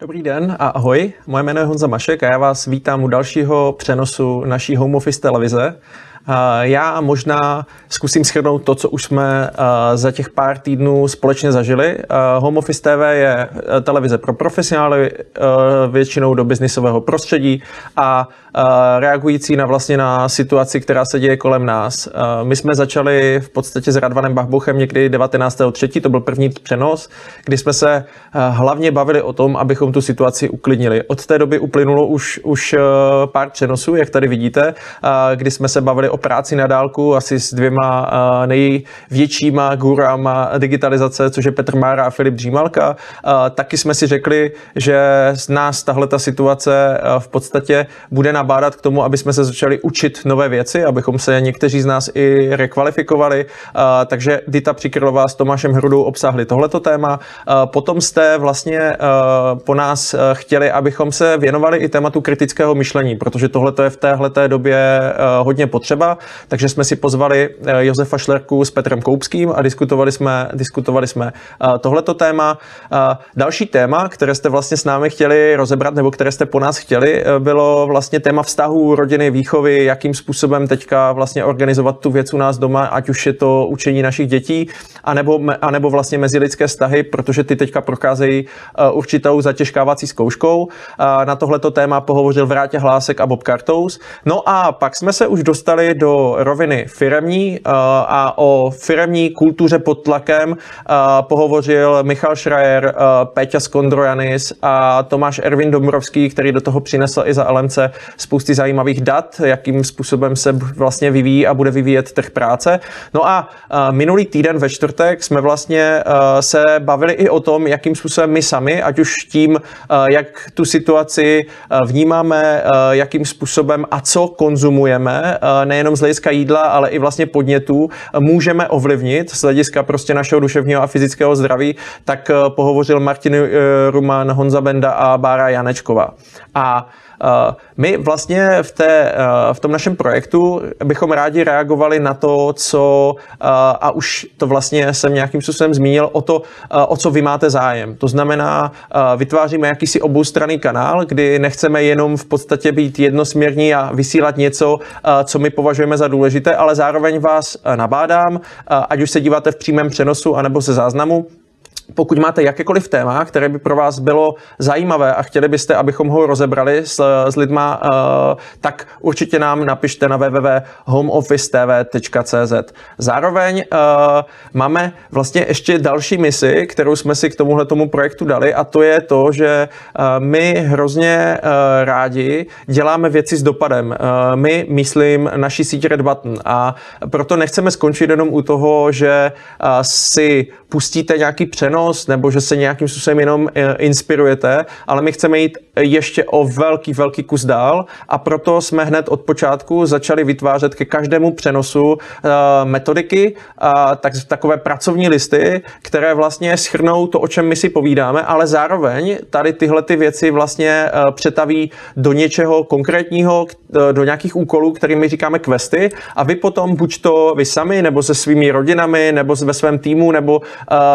Dobrý den a ahoj, moje jméno je Honza Mašek a já vás vítám u dalšího přenosu naší home office televize. Já možná zkusím schrnout to, co už jsme za těch pár týdnů společně zažili. Home Office TV je televize pro profesionály, většinou do biznisového prostředí a reagující na vlastně na situaci, která se děje kolem nás. My jsme začali v podstatě s Radvanem Bachbochem někdy 19.3., to byl první přenos, kdy jsme se hlavně bavili o tom, abychom tu situaci uklidnili. Od té doby uplynulo už, už pár přenosů, jak tady vidíte, kdy jsme se bavili o práci na dálku asi s dvěma největšíma gurama digitalizace, což je Petr Mára a Filip Dřímalka. Taky jsme si řekli, že z nás tahle ta situace v podstatě bude nabádat k tomu, aby jsme se začali učit nové věci, abychom se někteří z nás i rekvalifikovali. Takže Dita Přikrylová s Tomášem Hrudou obsáhli tohleto téma. Potom jste vlastně po nás chtěli, abychom se věnovali i tématu kritického myšlení, protože tohle je v téhle době hodně potřeba třeba, takže jsme si pozvali eh, Josefa Šlerku s Petrem Koupským a diskutovali jsme, diskutovali jsme eh, tohleto téma. Eh, další téma, které jste vlastně s námi chtěli rozebrat, nebo které jste po nás chtěli, bylo vlastně téma vztahů, rodiny, výchovy, jakým způsobem teďka vlastně organizovat tu věc u nás doma, ať už je to učení našich dětí, anebo, anebo vlastně mezilidské vztahy, protože ty teďka procházejí určitou zatěžkávací zkouškou. Na tohleto téma pohovořil Vrátě Hlásek a Bob Kartous. No a pak jsme se už dostali do roviny firemní eh, a o firemní kultuře pod tlakem eh, pohovořil Michal Schreier, eh, Péťa Skondrojanis a Tomáš Ervin Dombrovský, který do toho přinesl i za LMC spousty zajímavých dat, jakým způsobem se vlastně vyvíjí a bude vyvíjet trh práce. No a minulý týden ve čtvrtek jsme vlastně se bavili i o tom, jakým způsobem my sami, ať už tím, jak tu situaci vnímáme, jakým způsobem a co konzumujeme, nejen nejenom z hlediska jídla, ale i vlastně podnětů můžeme ovlivnit z hlediska prostě našeho duševního a fyzického zdraví, tak eh, pohovořil Martin eh, Ruman, Honza Benda a Bára Janečková. A my vlastně v, té, eh, v tom našem projektu bychom rádi reagovali na to, co, eh, a už to vlastně jsem nějakým způsobem zmínil, o to, o co vy máte zájem. To znamená, vytváříme jakýsi oboustranný kanál, kdy nechceme jenom v podstatě být jednosměrní a vysílat něco, co my považujeme za důležité, ale zároveň vás nabádám, ať už se díváte v přímém přenosu anebo se záznamu, pokud máte jakékoliv téma, které by pro vás bylo zajímavé a chtěli byste, abychom ho rozebrali s, s lidma, uh, tak určitě nám napište na www.homeofficetv.cz. Zároveň uh, máme vlastně ještě další misi, kterou jsme si k tomuhle tomu projektu dali a to je to, že uh, my hrozně uh, rádi děláme věci s dopadem. Uh, my, myslím, naší síť Red Button a proto nechceme skončit jenom u toho, že uh, si pustíte nějaký přenos nebo že se nějakým způsobem jenom eh, inspirujete, ale my chceme jít ještě o velký, velký kus dál. A proto jsme hned od počátku začali vytvářet ke každému přenosu uh, metodiky, tak, takové pracovní listy, které vlastně schrnou to, o čem my si povídáme, ale zároveň tady tyhle ty věci vlastně uh, přetaví do něčeho konkrétního, uh, do nějakých úkolů, kterým my říkáme questy. A vy potom buď to vy sami, nebo se svými rodinami, nebo ve svém týmu, nebo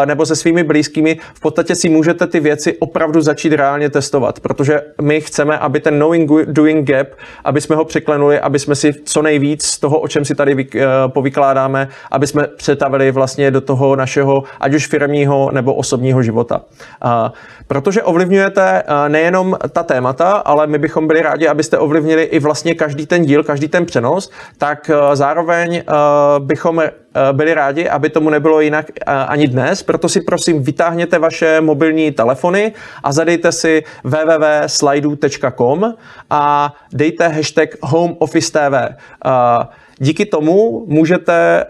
nebo se svými blízkými, v podstatě si můžete ty věci opravdu začít reálně testovat, protože my chceme, aby ten knowing doing gap, aby jsme ho překlenuli, aby jsme si co nejvíc z toho, o čem si tady eh, povykládáme, aby jsme přetavili vlastně do toho našeho, ať už firmního nebo osobního života. Protože ovlivňujete eh, nejenom ta témata, ale my bychom byli rádi, abyste ovlivnili i vlastně každý ten díl, každý ten přenos, tak eh, zároveň bychom byli rádi, aby tomu nebylo jinak ani dnes, proto si prosím vytáhněte vaše mobilní telefony a zadejte si www.slidu.com a dejte hashtag Home Office TV. Díky tomu můžete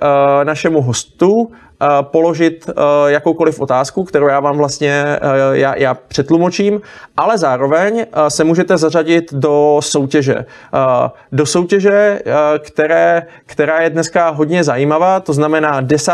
našemu hostu položit jakoukoliv otázku, kterou já vám vlastně já, já přetlumočím, ale zároveň se můžete zařadit do soutěže. Do soutěže, které, která je dneska hodně zajímavá, to znamená 10.,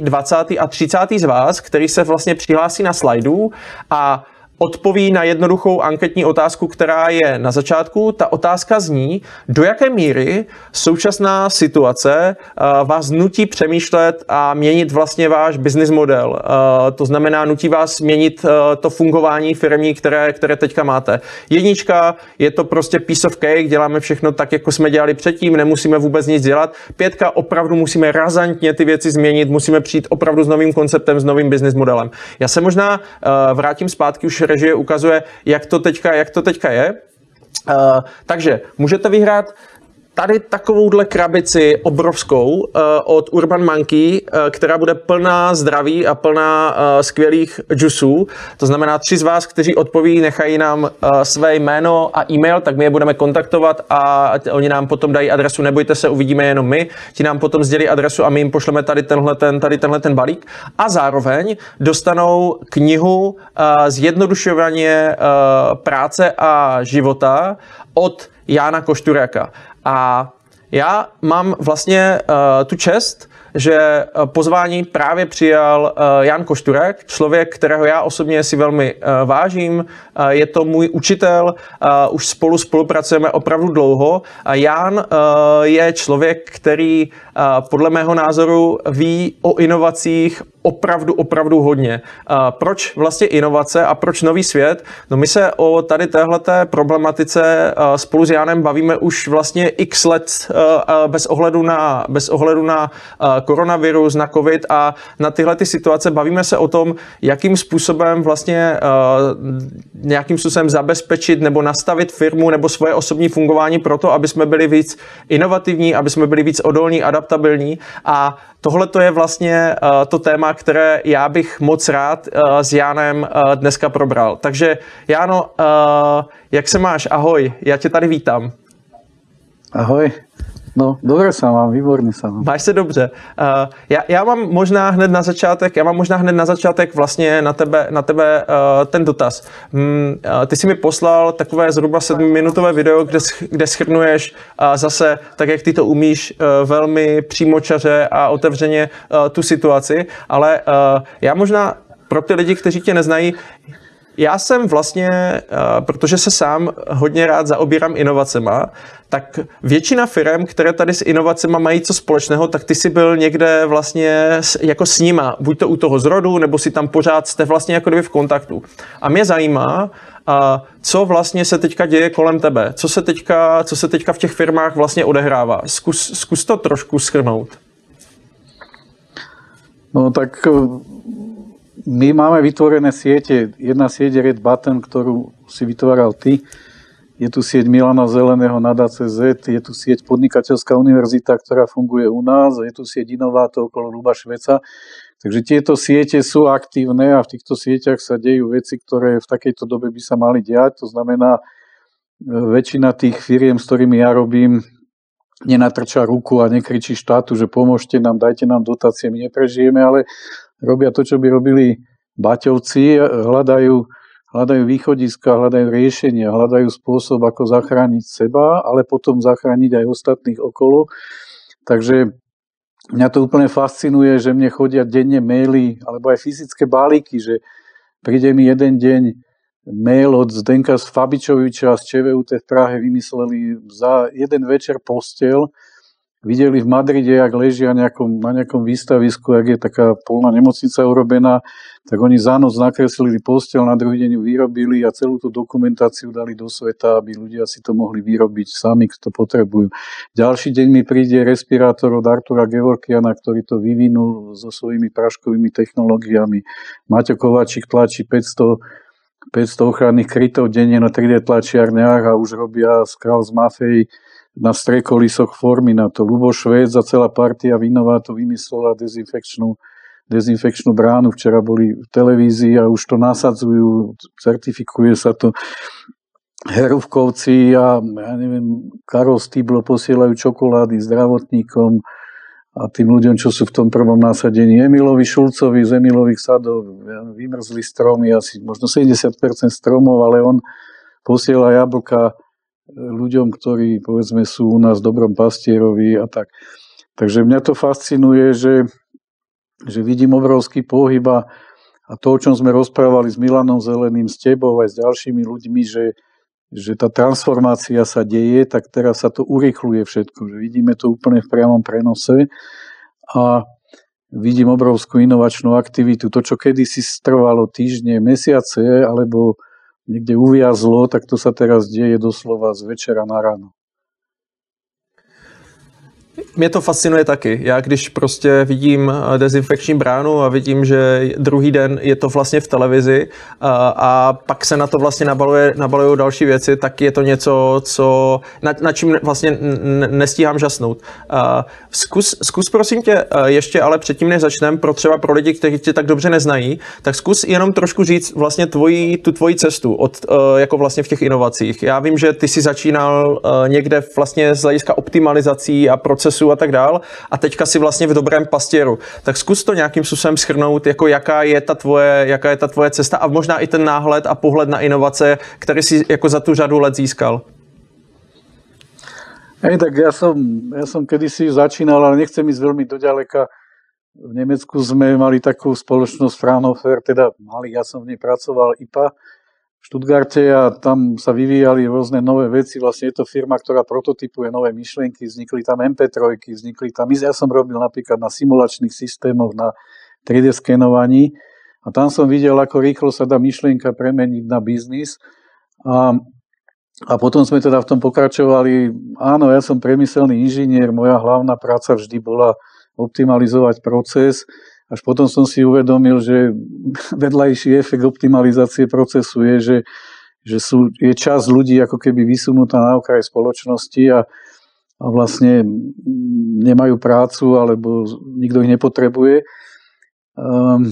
20. a 30. z vás, který se vlastně přihlásí na slajdu a odpoví na jednoduchou anketní otázku, která je na začátku. Ta otázka zní, do jaké míry současná situace uh, vás nutí přemýšlet a měnit vlastně váš business model. Uh, to znamená, nutí vás měnit uh, to fungování firmy, které, které teďka máte. Jednička, je to prostě piece of cake, děláme všechno tak, jako jsme dělali předtím, nemusíme vůbec nic dělat. Pětka, opravdu musíme razantně ty věci změnit, musíme přijít opravdu s novým konceptem, s novým business modelem. Já se možná vrátím zpátky, už režie ukazuje, jak to teďka, jak to teďka je. Uh, takže můžete vyhrát tady takovouhle krabici obrovskou uh, od Urban Monkey, uh, která bude plná zdraví a plná uh, skvělých džusů. To znamená, tři z vás, kteří odpoví, nechají nám své jméno a e-mail, tak my je budeme kontaktovat a oni nám potom dají adresu. Nebojte se, uvidíme jenom my. Ti nám potom sdělí adresu a my jim pošleme tady tenhle ten, tady tenhle ten balík. A zároveň dostanou knihu Zjednodušovaně práce a života od Jána Koštureka. A já mám vlastně uh, tu čest, že eh, pozvání právě přijal uh, Jan Košturek, člověk, kterého já osobně si velmi uh, vážím. Je to můj učitel, už spolu spolupracujeme opravdu dlouho. A Jan je člověk, který podle mého názoru ví o inovacích, opravdu, opravdu hodně. Proč vlastně inovace a proč nový svět? No my se o tady téhleté problematice spolu s Jánem bavíme už vlastně x let bez ohledu na, bez ohledu na koronavirus, na covid a na tyhle ty situace. Bavíme se o tom, jakým způsobem vlastně nějakým způsobem zabezpečit nebo nastavit firmu nebo svoje osobní fungování pro to, aby jsme byli víc inovativní, aby jsme byli víc odolní, adaptabilní a tohle to je vlastně to téma, které já bych moc rád uh, s Jánem dneska probral. Takže Jáno, jak se máš? Ahoj, já tě tady vítám. Ahoj. No, dobře se mám, výborně se mám. Máš se dobře. Uh, já, já mám možná hned na začátek, já mám možná hned na začátek vlastně na tebe, na tebe uh, ten dotaz. Mm, uh, ty jsi mi poslal takové zhruba sedmiminutové video, kde, kde schrnuješ uh, zase, tak jak ty to umíš, uh, velmi přímočaře a otevřeně uh, tu situaci, ale uh, já možná pro ty lidi, kteří tě neznají, já jsem vlastně, eh, protože se sám hodně rád zaobírám inovacema, tak většina firm, které tady s inovacemi mají co společného, tak ty si byl někde vlastně jako s nima, buď to u toho zrodu, nebo si tam pořád jste vlastně jako kdyby v kontaktu. A mě zajímá, co vlastně se teďka děje kolem tebe, co se teďka, co se teďka v těch firmách vlastně odehrává. Zkus, zkus to trošku schrnout. No tak my máme vytvorené siete. Jedna sieť je Red Button, ktorú si vytváral ty. Je tu sieť Milana Zeleného na DCZ, je tu sieť Podnikateľská univerzita, ktorá funguje u nás, je tu sieť Inovátor okolo Luba Šveca. Takže tieto siete sú aktívne a v týchto sieťach sa dejú veci, ktoré v takejto dobe by sa mali diať. To znamená, e, väčšina tých firiem, s ktorými ja robím, nenatrča ruku a nekričí štátu, že pomôžte nám, dajte nám dotácie, my neprežijeme, ale robia to, čo by robili Baťovci, hľadajú, hľadajú východiska, hľadajú riešenia, hľadajú spôsob, ako zachrániť seba, ale potom zachrániť aj ostatných okolo. Takže mňa to úplne fascinuje, že mne chodia denne maily, alebo aj fyzické balíky, že príde mi jeden deň mail od Zdenka z Fabičoviča z ČVUT v Prahe vymysleli za jeden večer postel, videli v Madride, jak ležia nejakom, na nejakom výstavisku, jak je taká polná nemocnica urobená, tak oni za noc nakreslili postel, na druhý deň ju vyrobili a celú tú dokumentáciu dali do sveta, aby ľudia si to mohli vyrobiť sami, kto potrebujú. Ďalší deň mi príde respirátor od Artura Gevorkiana, ktorý to vyvinul so svojimi praškovými technológiami. Maťo Kovačík tlačí 500 500 ochranných krytov denne na 3D tlačiarniach a už robia z Kraus Mafej na strekolisoch formy na to. Lubo Švéd za celá partia Vinová to vymyslela dezinfekčnú, dezinfekčnú bránu. Včera boli v televízii a už to nasadzujú, certifikuje sa to. Heruvkovci a ja neviem, Karol Stýblo posielajú čokolády zdravotníkom a tým ľuďom, čo sú v tom prvom násadení. Emilovi Šulcovi z Emilových sadov vymrzli stromy, asi možno 70% stromov, ale on posiela jablka ľuďom, ktorí povedzme sú u nás dobrom pastierovi a tak. Takže mňa to fascinuje, že, že vidím obrovský pohyb A to, o čom sme rozprávali s Milanom Zeleným, s tebou aj s ďalšími ľuďmi, že, že tá transformácia sa deje, tak teraz sa to urychluje všetko. Že vidíme to úplne v priamom prenose a vidím obrovskú inovačnú aktivitu. To, čo kedysi strvalo týždne, mesiace alebo niekde uviazlo, tak to sa teraz deje doslova z večera na ráno. Mě to fascinuje taky. Já když prostě vidím eh, dezinfekční bránu a vidím, že druhý den je to vlastně v televizi a, eh, a pak se na to vlastně nabaluje, nabalují další věci, tak je to něco, co, na, na čím vlastně nestíhám žasnout. A eh, zkus, zkus prosím tě ještě, ale předtím než začneme, pro třeba pro lidi, kteří tě tak dobře neznají, tak zkus jenom trošku říct vlastně tvoji, tu tvoji cestu od, jako vlastně v těch inovacích. Já vím, že ty si začínal někde vlastně z hlediska optimalizací a procesu procesu a tak dál a teďka si vlastně v dobrém pastěru. Tak zkus to nějakým způsobem schrnout, jako jaká je ta tvoje, jaká je ta tvoje cesta a možná i ten náhled a pohled na inovace, který si jako za tu řadu let získal. Hej, tak ja som, ja som kedysi začínal, ale nechcem ísť veľmi doďaleka. V Nemecku sme mali takú spoločnosť Fraunhofer, teda mali, ja som v nej pracoval IPA, v Stuttgarte a tam sa vyvíjali rôzne nové veci. Vlastne je to firma, ktorá prototypuje nové myšlienky, vznikli tam MP3, vznikli tam, ja som robil napríklad na simulačných systémoch, na 3D skenovaní. A tam som videl, ako rýchlo sa dá myšlienka premeniť na biznis. A, a potom sme teda v tom pokračovali. Áno, ja som priemyselný inžinier, moja hlavná práca vždy bola optimalizovať proces, až potom som si uvedomil, že vedľajší efekt optimalizácie procesu je, že, že sú, je čas ľudí ako keby vysunutá na okraj spoločnosti a, a vlastne nemajú prácu alebo nikto ich nepotrebuje. Um,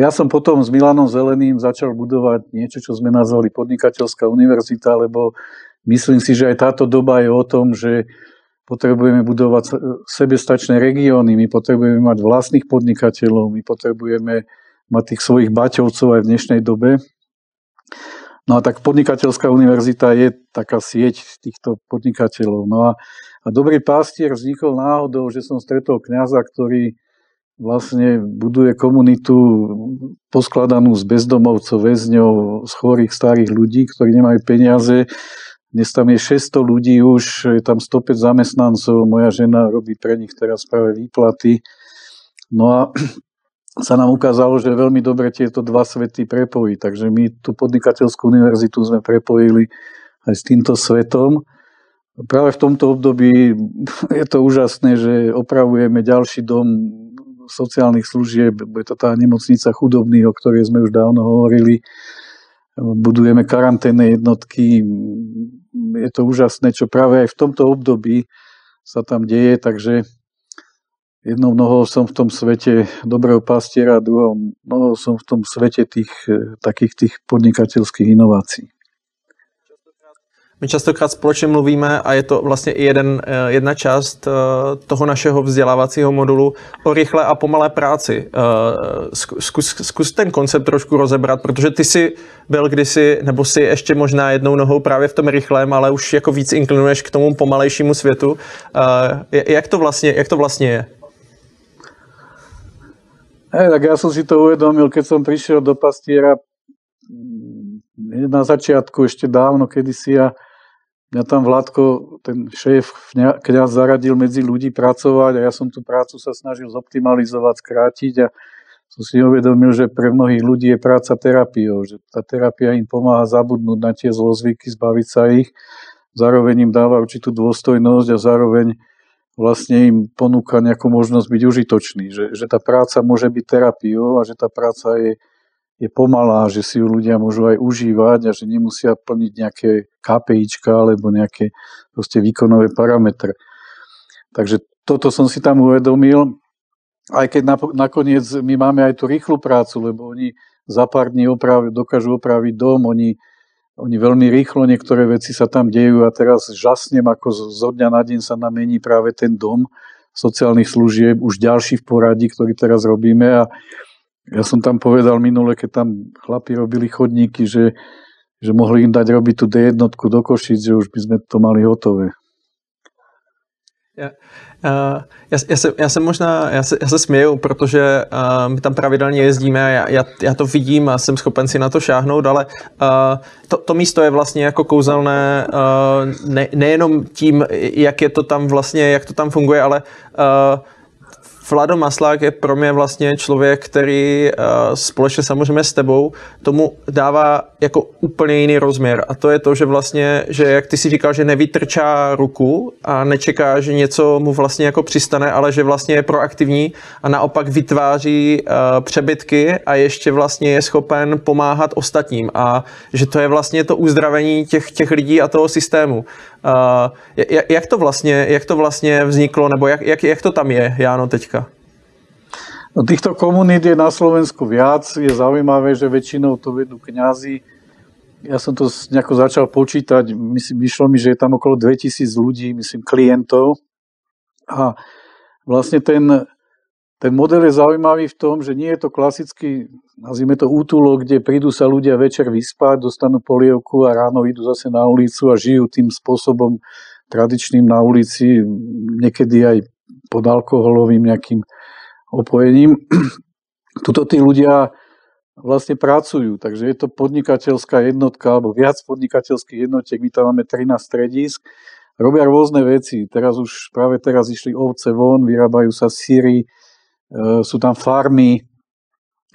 ja som potom s Milanom Zeleným začal budovať niečo, čo sme nazvali podnikateľská univerzita, lebo myslím si, že aj táto doba je o tom, že potrebujeme budovať sebestačné regióny, my potrebujeme mať vlastných podnikateľov, my potrebujeme mať tých svojich baťovcov aj v dnešnej dobe. No a tak podnikateľská univerzita je taká sieť týchto podnikateľov. No a, a dobrý pastier vznikol náhodou, že som stretol kňaza, ktorý vlastne buduje komunitu poskladanú z bezdomovcov, väzňov, z chorých starých ľudí, ktorí nemajú peniaze dnes tam je 600 ľudí už, je tam 105 zamestnancov, moja žena robí pre nich teraz práve výplaty. No a sa nám ukázalo, že veľmi dobre tieto dva svety prepojí. Takže my tú podnikateľskú univerzitu sme prepojili aj s týmto svetom. Práve v tomto období je to úžasné, že opravujeme ďalší dom sociálnych služieb, je to tá nemocnica chudobných, o ktorej sme už dávno hovorili. Budujeme karanténne jednotky, je to úžasné, čo práve aj v tomto období sa tam deje, takže jednou nohou som v tom svete dobrého pastiera, druhou nohou som v tom svete tých takých tých podnikateľských inovácií. My častokrát společně mluvíme a je to vlastně i jeden, eh, jedna část eh, toho našeho vzdělávacího modulu o rychlé a pomalé práci. Eh, zkus, zkus ten koncept trošku rozebrat, protože ty jsi byl kdysi, nebo si ještě možná jednou nohou právě v tom rychlém, ale už jako víc inklinuješ k tomu pomalejšímu světu. Jak to vlastně, jak to vlastně je? Hey, tak ja som si to uvedomil, keď som prišiel do pastiera mm, na začiatku ešte dávno, kedysi a Mňa tam Vládko, ten šéf, kňaz zaradil medzi ľudí pracovať a ja som tú prácu sa snažil zoptimalizovať, skrátiť a som si uvedomil, že pre mnohých ľudí je práca terapiou, že tá terapia im pomáha zabudnúť na tie zlozvyky, zbaviť sa ich, zároveň im dáva určitú dôstojnosť a zároveň vlastne im ponúka nejakú možnosť byť užitočný, že, že tá práca môže byť terapiou a že tá práca je je pomalá, že si ju ľudia môžu aj užívať a že nemusia plniť nejaké KPIčka alebo nejaké proste výkonové parametre. Takže toto som si tam uvedomil, aj keď nakoniec my máme aj tú rýchlu prácu, lebo oni za pár dní oprav, dokážu opraviť dom, oni, oni veľmi rýchlo, niektoré veci sa tam dejú a teraz žasnem, ako zo dňa na deň sa namení práve ten dom sociálnych služieb, už ďalší v poradí, ktorý teraz robíme a ja som tam povedal minule, keď tam chlapi robili chodníky, že, že mohli im dať robiť tú D1 do Košic, že už by sme to mali hotové. Já, já, já, se, já se možná, já se, já se směju, protože uh, my tam pravidelně jezdíme a já, já, já to vidím a jsem schopen si na to šáhnout, ale uh, to, to místo je vlastně jako kouzelné uh, ne, nejenom tím, jak je to tam vlastně, jak to tam funguje, ale uh, Vlado Maslák je pro mě vlastně člověk, který uh, společně samozřejmě s tebou tomu dává jako úplně jiný rozměr. A to je to, že vlastně, že jak ty si říkal, že nevytrčá ruku a nečeká, že něco mu vlastně jako přistane, ale že vlastně je proaktivní a naopak vytváří uh, přebytky a ještě vlastně je schopen pomáhat ostatním. A že to je vlastně to uzdravení těch, těch lidí a toho systému. Jak, to vlastně, jak to vlastně vzniklo, nebo jak, jak, jak to tam je, Jáno, teďka? No, týchto komunít je na Slovensku viac. Je zaujímavé, že väčšinou to vedú kňazi. Ja som to nejako začal počítať. Myslím, vyšlo mi, že je tam okolo 2000 ľudí, myslím, klientov. A vlastne ten, ten model je zaujímavý v tom, že nie je to klasický, nazvime to útulok, kde prídu sa ľudia večer vyspať, dostanú polievku a ráno idú zase na ulicu a žijú tým spôsobom tradičným na ulici, niekedy aj pod alkoholovým nejakým opojením. Tuto tí ľudia vlastne pracujú, takže je to podnikateľská jednotka alebo viac podnikateľských jednotiek, my tam máme 13 stredisk, robia rôzne veci, teraz už práve teraz išli ovce von, vyrábajú sa síry, sú tam farmy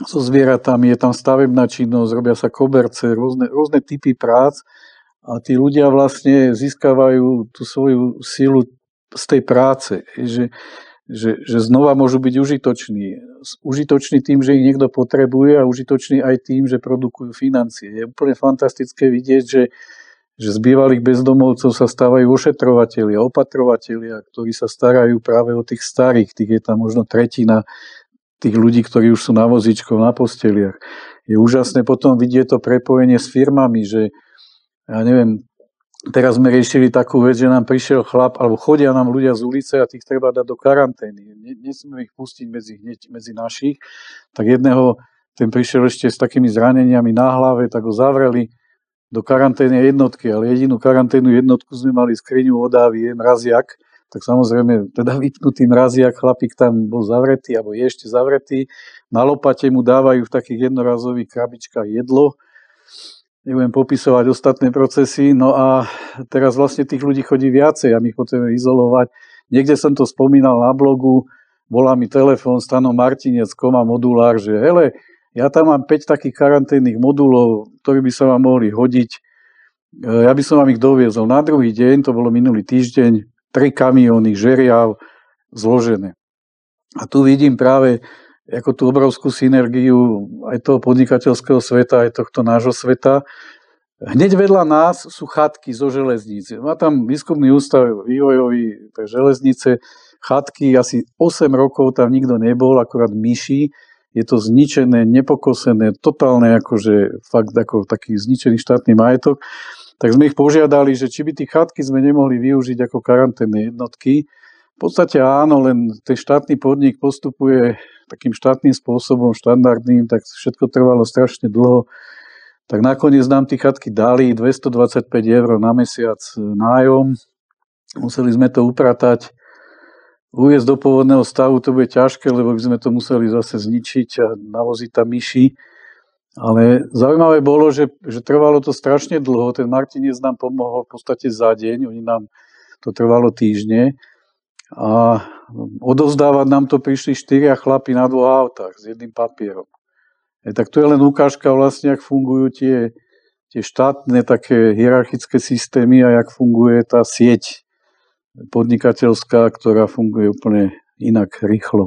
so zvieratami, je tam stavebná činnosť, robia sa koberce, rôzne, rôzne typy prác a tí ľudia vlastne získavajú tú svoju sílu z tej práce. Že že, že znova môžu byť užitoční. Užitoční tým, že ich niekto potrebuje a užitoční aj tým, že produkujú financie. Je úplne fantastické vidieť, že, že z bývalých bezdomovcov sa stávajú ošetrovateľia, opatrovatelia, ktorí sa starajú práve o tých starých. Tých je tam možno tretina tých ľudí, ktorí už sú na vozíčkoch, na posteliach. Je úžasné potom vidieť to prepojenie s firmami, že ja neviem, Teraz sme riešili takú vec, že nám prišiel chlap, alebo chodia nám ľudia z ulice a tých treba dať do karantény. Nesmieme ich pustiť medzi, medzi našich. Tak jedného, ten prišiel ešte s takými zraneniami na hlave, tak ho zavreli do karantény jednotky, ale jedinú karanténu jednotku sme mali skriňu odávy, mraziak, tak samozrejme teda vypnutý mraziak, chlapík tam bol zavretý, alebo je ešte zavretý. Na lopate mu dávajú v takých jednorazových krabičkách jedlo, nebudem popisovať ostatné procesy. No a teraz vlastne tých ľudí chodí viacej a my potrebujeme izolovať. Niekde som to spomínal na blogu, volá mi telefón Stano Martinec, koma modulár, že hele, ja tam mám 5 takých karanténnych modulov, ktorí by sa vám mohli hodiť. E, ja by som vám ich doviezol. Na druhý deň, to bolo minulý týždeň, tri kamióny žeriav zložené. A tu vidím práve ako tú obrovskú synergiu aj toho podnikateľského sveta, aj tohto nášho sveta. Hneď vedľa nás sú chatky zo železnice. Má tam výskumný ústav vývojový pre železnice, chatky, asi 8 rokov tam nikto nebol, akorát myši. Je to zničené, nepokosené, totálne akože fakt ako taký zničený štátny majetok. Tak sme ich požiadali, že či by tie chatky sme nemohli využiť ako karanténne jednotky. V podstate áno, len ten štátny podnik postupuje takým štátnym spôsobom, štandardným, tak všetko trvalo strašne dlho. Tak nakoniec nám tí chatky dali 225 eur na mesiac nájom. Museli sme to upratať, uviezť do pôvodného stavu, to bude ťažké, lebo by sme to museli zase zničiť a navoziť tam myši. Ale zaujímavé bolo, že, že trvalo to strašne dlho. Ten Martinec nám pomohol v podstate za deň, oni nám to trvalo týždne. A odovzdávať nám to prišli štyria chlapi na dvoch autách s jedným papierom. E, tak to je len ukážka vlastne, ak fungujú tie, tie štátne také hierarchické systémy a jak funguje tá sieť podnikateľská, ktorá funguje úplne inak rýchlo.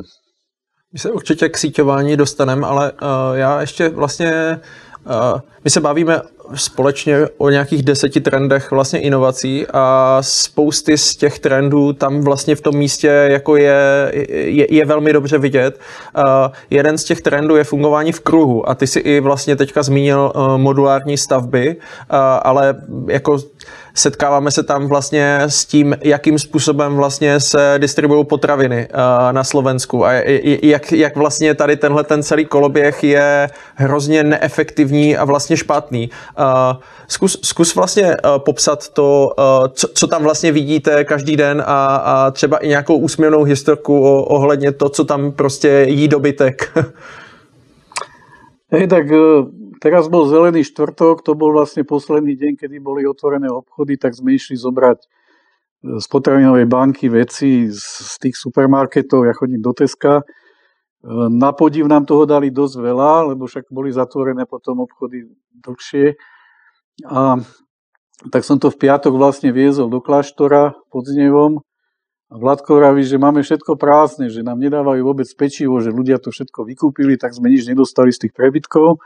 My se určitě k síťování dostaneme, ale uh, já ještě vlastně, uh, my se bavíme společně o nějakých deseti trendech vlastně inovací a spousty z těch trendů tam vlastně v tom místě jako je, je, je velmi dobře vidět. Uh, jeden z těch trendů je fungování v kruhu a ty si i vlastně teďka zmínil uh, modulární stavby, uh, ale jako setkáváme se tam vlastně s tím, jakým způsobem vlastně se distribuují potraviny na Slovensku a jak, jak vlastně tady tenhle ten celý koloběh je hrozně neefektivní a vlastně špatný. Zkus, zkus vlastně popsat to, co, co tam vlastně vidíte každý den a, a třeba i nějakou úsměvnou historku ohledně to, co tam prostě jí dobytek. Hej, tak teraz bol zelený štvrtok, to bol vlastne posledný deň, kedy boli otvorené obchody, tak sme išli zobrať z potravinovej banky veci z tých supermarketov, ja chodím do Teska. Na podiv nám toho dali dosť veľa, lebo však boli zatvorené potom obchody dlhšie. A tak som to v piatok vlastne viezol do kláštora pod Znevom. A Vladko vraví, že máme všetko prázdne, že nám nedávajú vôbec pečivo, že ľudia to všetko vykúpili, tak sme nič nedostali z tých prebytkov.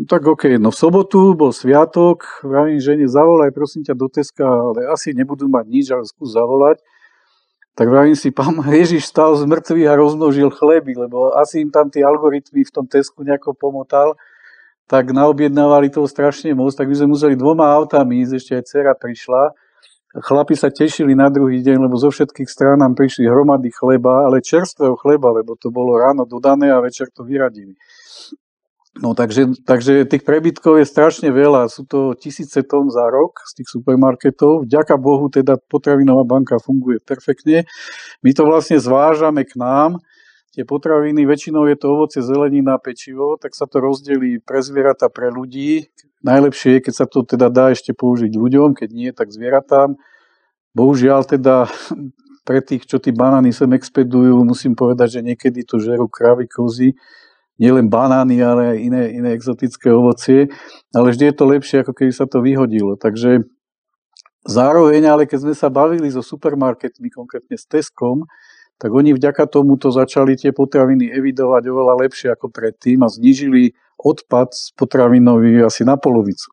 No tak ok, no v sobotu bol sviatok, vravím žene, zavolaj prosím ťa do Teska, ale asi nebudú mať nič, ale skús zavolať. Tak vravím si, pán Ježiš stal z mŕtvych a rozmnožil chleby, lebo asi im tam tie algoritmy v tom Tesku nejako pomotal, tak naobjednávali toho strašne moc, tak by sme museli dvoma autami ísť, ešte aj dcera prišla. Chlapi sa tešili na druhý deň, lebo zo všetkých strán nám prišli hromady chleba, ale čerstvého chleba, lebo to bolo ráno dodané a večer to vyradili. No takže, takže tých prebytkov je strašne veľa, sú to tisíce tón za rok z tých supermarketov. Vďaka Bohu teda potravinová banka funguje perfektne. My to vlastne zvážame k nám, tie potraviny, väčšinou je to ovoce, zelenina, pečivo, tak sa to rozdelí pre zvieratá, pre ľudí. Najlepšie je, keď sa to teda dá ešte použiť ľuďom, keď nie, tak zvieratám. Bohužiaľ teda pre tých, čo tí banány sem expedujú, musím povedať, že niekedy to žerú kravy, kozy, nielen banány, ale aj iné, iné exotické ovocie, ale vždy je to lepšie, ako keby sa to vyhodilo. Takže zároveň, ale keď sme sa bavili so supermarketmi, konkrétne s Teskom, tak oni vďaka tomuto začali tie potraviny evidovať oveľa lepšie ako predtým a znížili odpad z potravinový asi na polovicu.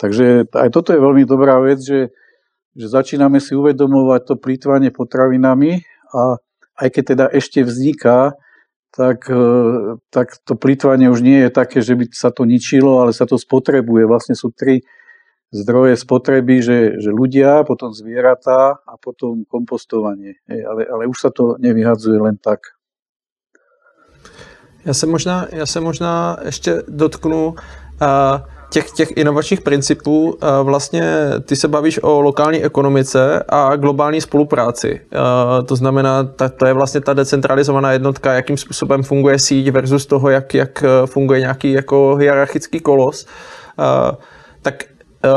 Takže aj toto je veľmi dobrá vec, že, že začíname si uvedomovať to plýtvanie potravinami a aj keď teda ešte vzniká tak, e, tak to plýtvanie už nie je také, že by sa to ničilo, ale sa to spotrebuje. Vlastne sú tri zdroje spotreby, že, že ľudia, potom zvieratá a potom kompostovanie. Ale, ale už sa to nevyhadzuje len tak. Já se možná, já se možná ještě dotknu uh, těch, těch inovačních principů eh, vlastně ty se bavíš o lokální ekonomice a globální spolupráci. Eh, to znamená, to je vlastně ta decentralizovaná jednotka, jakým způsobem funguje síť versus toho, jak, jak eh, funguje nějaký jako hierarchický kolos. Tak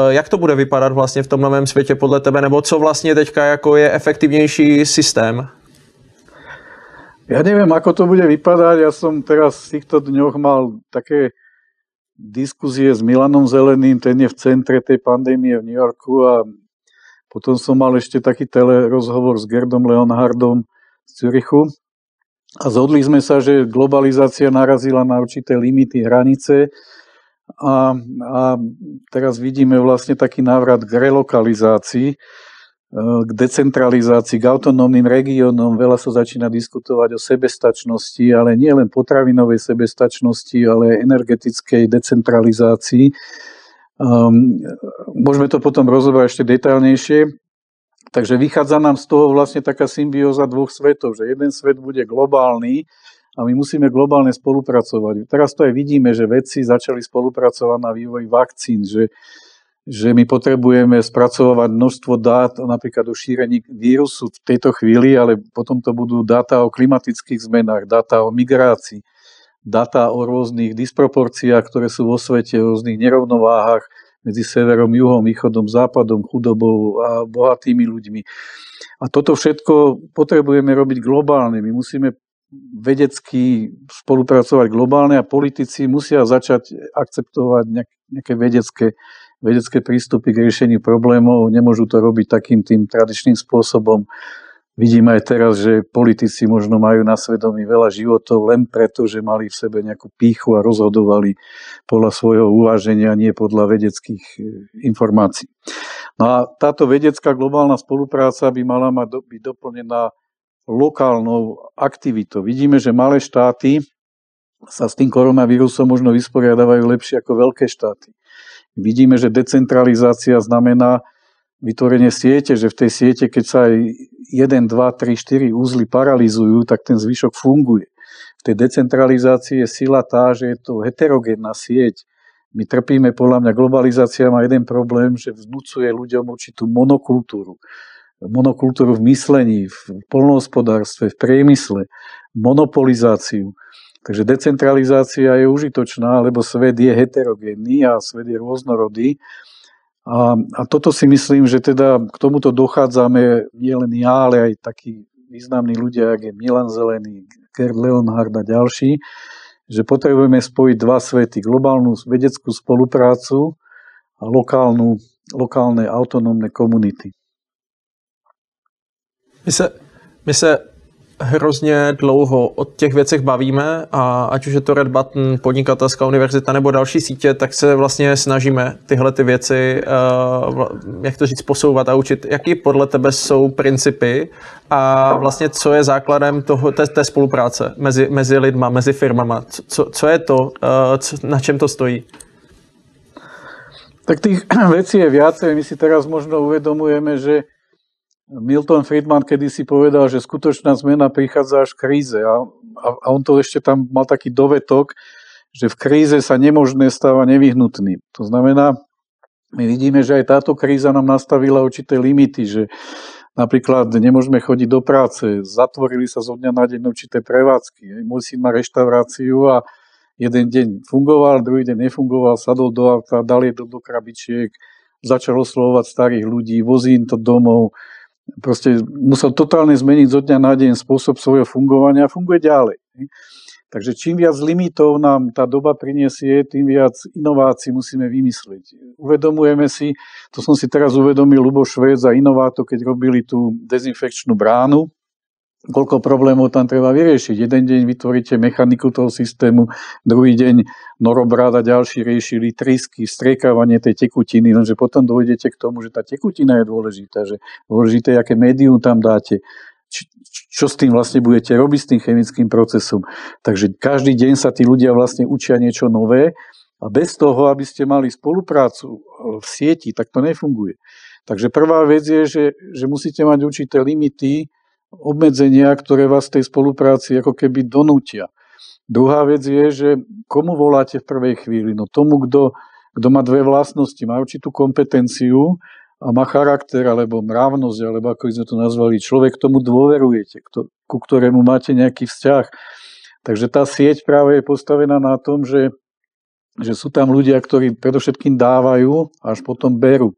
jak to bude vypadat vlastně v tom novém světě podle tebe, nebo co vlastně teďka jako je efektivnější systém? Ja neviem, ako to bude vypadať. Ja som teraz v týchto dňoch mal také diskuzie s Milanom Zeleným, ten je v centre tej pandémie v New Yorku a potom som mal ešte taký rozhovor s Gerdom Leonhardom z Zürichu. A zhodli sme sa, že globalizácia narazila na určité limity, hranice a, a teraz vidíme vlastne taký návrat k relokalizácii k decentralizácii, k autonómnym regiónom. Veľa sa začína diskutovať o sebestačnosti, ale nie len potravinovej sebestačnosti, ale energetickej decentralizácii. Um, môžeme to potom rozobrať ešte detailnejšie. Takže vychádza nám z toho vlastne taká symbióza dvoch svetov, že jeden svet bude globálny a my musíme globálne spolupracovať. Teraz to aj vidíme, že vedci začali spolupracovať na vývoji vakcín, že že my potrebujeme spracovať množstvo dát napríklad o šírení vírusu v tejto chvíli, ale potom to budú dáta o klimatických zmenách, dáta o migrácii, dáta o rôznych disproporciách, ktoré sú vo svete, o rôznych nerovnováhach medzi severom, juhom, východom, západom, chudobou a bohatými ľuďmi. A toto všetko potrebujeme robiť globálne. My musíme vedecky spolupracovať globálne a politici musia začať akceptovať nejaké vedecké vedecké prístupy k riešeniu problémov, nemôžu to robiť takým tým tradičným spôsobom. Vidíme aj teraz, že politici možno majú na svedomí veľa životov len preto, že mali v sebe nejakú píchu a rozhodovali podľa svojho uváženia, nie podľa vedeckých e, informácií. No a táto vedecká globálna spolupráca by mala mať byť doplnená lokálnou aktivitou. Vidíme, že malé štáty sa s tým koronavírusom možno vysporiadávajú lepšie ako veľké štáty. Vidíme, že decentralizácia znamená vytvorenie siete, že v tej siete, keď sa aj 1, 2, 3, 4 úzly paralizujú, tak ten zvyšok funguje. V tej decentralizácii je sila tá, že je to heterogénna sieť. My trpíme, podľa mňa, globalizácia má jeden problém, že vznúcuje ľuďom určitú monokultúru. Monokultúru v myslení, v polnohospodárstve, v priemysle, monopolizáciu. Takže decentralizácia je užitočná, lebo svet je heterogénny a svet je rôznorodý. A, a toto si myslím, že teda k tomuto dochádzame nielen ja, ale aj takí významní ľudia, ako je Milan Zelený, Kurt Leonhard a ďalší, že potrebujeme spojiť dva svety. Globálnu vedeckú spoluprácu a lokálnu, lokálne autonómne komunity. My se, my se hrozně dlouho o těch věcech bavíme a ať už je to Red Button, podnikatelská univerzita nebo další sítě, tak se vlastně snažíme tyhle ty věci, uh, jak to říct, posouvat a učit. Jaký podle tebe jsou principy a vlastně co je základem toho, té, té spolupráce mezi, mezi lidma, mezi firmama? Co, co je to, co, na čem to stojí? Tak tých vecí je viacej. My si teraz možno uvedomujeme, že Milton Friedman kedysi povedal, že skutočná zmena prichádza až v kríze a, a, a on to ešte tam mal taký dovetok, že v kríze sa nemožné stáva nevyhnutným. To znamená, my vidíme, že aj táto kríza nám nastavila určité limity, že napríklad nemôžeme chodiť do práce, zatvorili sa zo dňa na deň určité prevádzky. Syn má reštauráciu a jeden deň fungoval, druhý deň nefungoval, sadol do auta, dal jedlo do krabičiek, začal oslovovať starých ľudí, vozí im to domov, proste musel totálne zmeniť zo dňa na deň spôsob svojho fungovania a funguje ďalej. Takže čím viac limitov nám tá doba prinesie, tým viac inovácií musíme vymyslieť. Uvedomujeme si, to som si teraz uvedomil, Lubo Švéd a inovátor, keď robili tú dezinfekčnú bránu, koľko problémov tam treba vyriešiť. Jeden deň vytvoríte mechaniku toho systému, druhý deň norobrád a ďalší riešili trysky, striekávanie tej tekutiny, lenže potom dojdete k tomu, že tá tekutina je dôležitá, že dôležité, aké médium tam dáte, čo s tým vlastne budete robiť s tým chemickým procesom. Takže každý deň sa tí ľudia vlastne učia niečo nové a bez toho, aby ste mali spoluprácu v sieti, tak to nefunguje. Takže prvá vec je, že, že musíte mať určité limity, obmedzenia, ktoré vás tej spolupráci ako keby donútia. Druhá vec je, že komu voláte v prvej chvíli? No tomu, kto, kto má dve vlastnosti, má určitú kompetenciu a má charakter, alebo mravnosť, alebo ako sme to nazvali, človek tomu dôverujete, kto, ku ktorému máte nejaký vzťah. Takže tá sieť práve je postavená na tom, že že sú tam ľudia, ktorí predovšetkým dávajú až potom berú.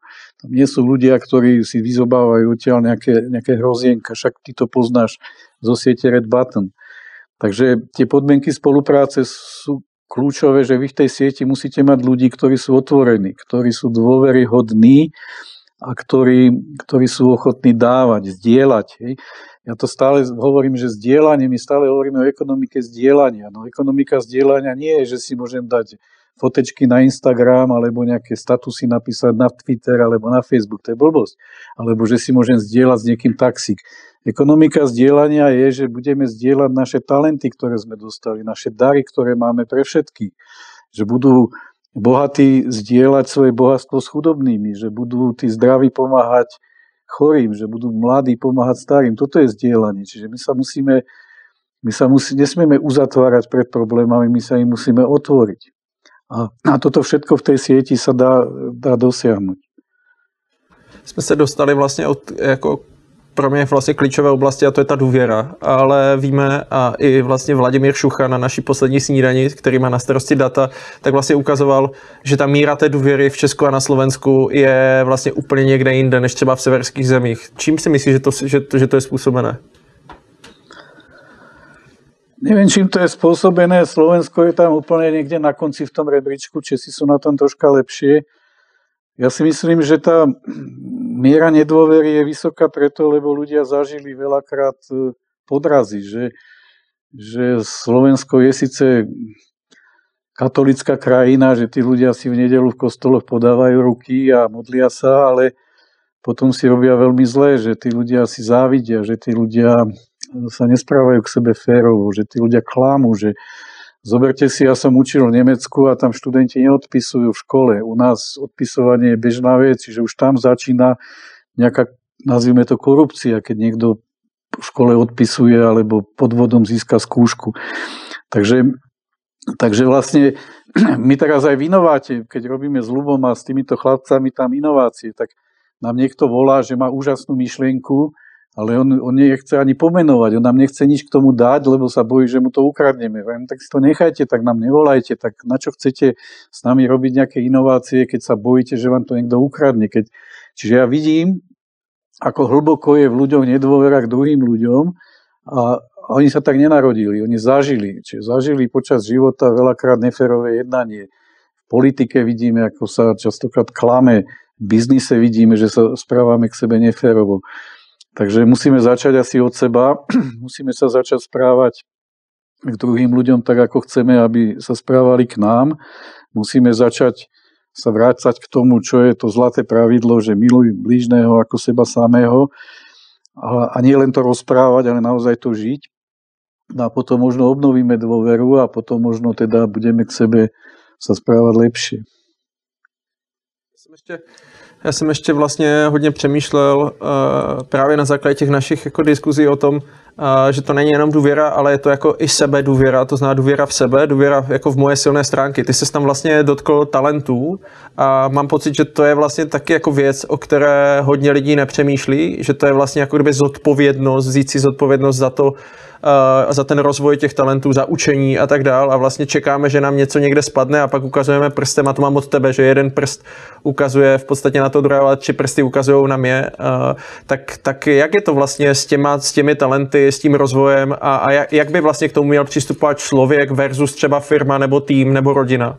Tam nie sú ľudia, ktorí si vyzobávajú odtiaľ nejaké, nejaké hrozienka, však ty to poznáš zo siete Red Button. Takže tie podmienky spolupráce sú kľúčové, že vy v tej sieti musíte mať ľudí, ktorí sú otvorení, ktorí sú dôveryhodní a ktorí, ktorí sú ochotní dávať, zdieľať. Hej. Ja to stále hovorím, že zdieľanie, my stále hovoríme o ekonomike zdieľania. No ekonomika zdieľania nie je, že si môžem dať fotečky na Instagram alebo nejaké statusy napísať na Twitter alebo na Facebook, to je blbosť. Alebo že si môžem zdieľať s niekým taxík. Ekonomika zdieľania je, že budeme zdieľať naše talenty, ktoré sme dostali, naše dary, ktoré máme pre všetkých. Že budú bohatí zdieľať svoje bohatstvo s chudobnými, že budú tí zdraví pomáhať chorým, že budú mladí pomáhať starým. Toto je zdieľanie. Čiže my sa musíme, my sa musí, nesmieme uzatvárať pred problémami, my sa im musíme otvoriť. A, a toto všetko v tej sieti sa dá, dá dosiahnuť. Jsme se dostali vlastně od, jako pro mě vlastně klíčové oblasti a to je ta důvěra. Ale víme a i vlastně Vladimír Šucha na naší poslední snídani, který má na starosti data, tak vlastně ukazoval, že ta míra té důvěry v Česku a na Slovensku je vlastně úplně někde jinde, než třeba v severských zemích. Čím si myslíš, že to, že, že to je způsobené? Neviem, čím to je spôsobené. Slovensko je tam úplne niekde na konci v tom rebríčku, Česi sú na tom troška lepšie. Ja si myslím, že tá miera nedôvery je vysoká preto, lebo ľudia zažili veľakrát e, podrazy, že, že Slovensko je síce katolická krajina, že tí ľudia si v nedelu v kostoloch podávajú ruky a modlia sa, ale potom si robia veľmi zlé, že tí ľudia si závidia, že tí ľudia sa nesprávajú k sebe férovo, že tí ľudia klámu, že zoberte si, ja som učil v Nemecku a tam študenti neodpisujú v škole. U nás odpisovanie je bežná vec, čiže už tam začína nejaká, nazvime to korupcia, keď niekto v škole odpisuje alebo podvodom získa skúšku. Takže Takže vlastne my teraz aj v inováte, keď robíme s Lubom a s týmito chlapcami tam inovácie, tak nám niekto volá, že má úžasnú myšlienku, ale on, on nechce ani pomenovať, on nám nechce nič k tomu dať, lebo sa bojí, že mu to ukradneme. Viem, tak si to nechajte, tak nám nevolajte, tak na čo chcete s nami robiť nejaké inovácie, keď sa bojíte, že vám to niekto ukradne. Keď... Čiže ja vidím, ako hlboko je v ľuďoch nedôvera k druhým ľuďom a oni sa tak nenarodili, oni zažili. Čiže zažili počas života veľakrát neférové jednanie. V politike vidíme, ako sa častokrát klame, v biznise vidíme, že sa správame k sebe neférovo. Takže musíme začať asi od seba, musíme sa začať správať k druhým ľuďom tak, ako chceme, aby sa správali k nám. Musíme začať sa vrácať k tomu, čo je to zlaté pravidlo, že miluj blížneho ako seba samého a nie len to rozprávať, ale naozaj to žiť. No a potom možno obnovíme dôveru a potom možno teda budeme k sebe sa správať lepšie. Som ešte já jsem ještě vlastně hodně přemýšlel uh, právě na základě těch našich jako diskuzí o tom, uh, že to není jenom důvěra, ale je to jako i sebe důvěra, to znamená důvěra v sebe, důvěra jako v moje silné stránky. Ty se tam vlastně dotkl talentů a mám pocit, že to je vlastně taky jako věc, o které hodně lidí nepřemýšlí, že to je vlastně jako kdyby zodpovědnost, vzít si zodpovědnost za to, za ten rozvoj těch talentů, za učení a tak dál a vlastně čekáme, že nám něco někde spadne a pak ukazujeme prstem a to mám od tebe, že jeden prst ukazuje v podstatě na to druhé, ale tři prsty ukazují na mě, uh, tak, tak jak je to vlastně s, těma, s těmi talenty, s tím rozvojem a, a jak, jak by vlastně k tomu měl přistupovat člověk versus třeba firma nebo tým nebo rodina?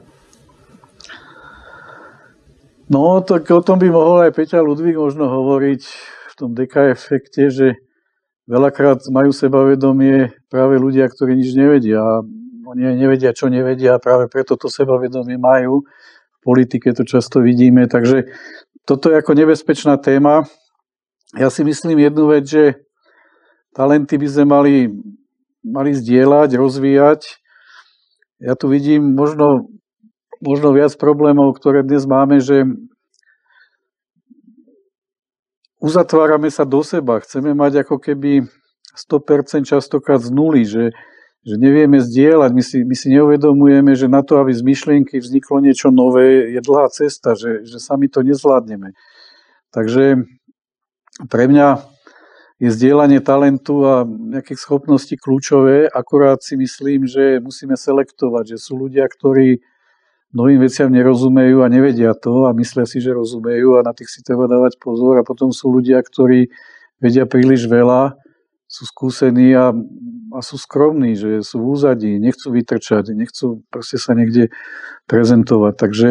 No, tak o tom by mohol aj Peťa Ludvík možno hovoriť v tom DK efekte, že veľakrát majú sebavedomie práve ľudia, ktorí nič nevedia. Oni nevedia, čo nevedia a práve preto to sebavedomie majú. V politike to často vidíme, takže toto je ako nebezpečná téma. Ja si myslím jednu vec, že talenty by sme mali, mali zdieľať, rozvíjať. Ja tu vidím možno, možno viac problémov, ktoré dnes máme, že uzatvárame sa do seba, chceme mať ako keby 100% častokrát z nuly, že, že nevieme zdieľať, my si, my si neuvedomujeme, že na to, aby z myšlienky vzniklo niečo nové, je dlhá cesta, že, že sami to nezvládneme. Takže pre mňa je zdieľanie talentu a nejakých schopností kľúčové, akurát si myslím, že musíme selektovať, že sú ľudia, ktorí novým veciam nerozumejú a nevedia to a myslia si, že rozumejú a na tých si treba dávať pozor a potom sú ľudia, ktorí vedia príliš veľa, sú skúsení a, a sú skromní, že sú v úzadí, nechcú vytrčať, nechcú proste sa niekde prezentovať. Takže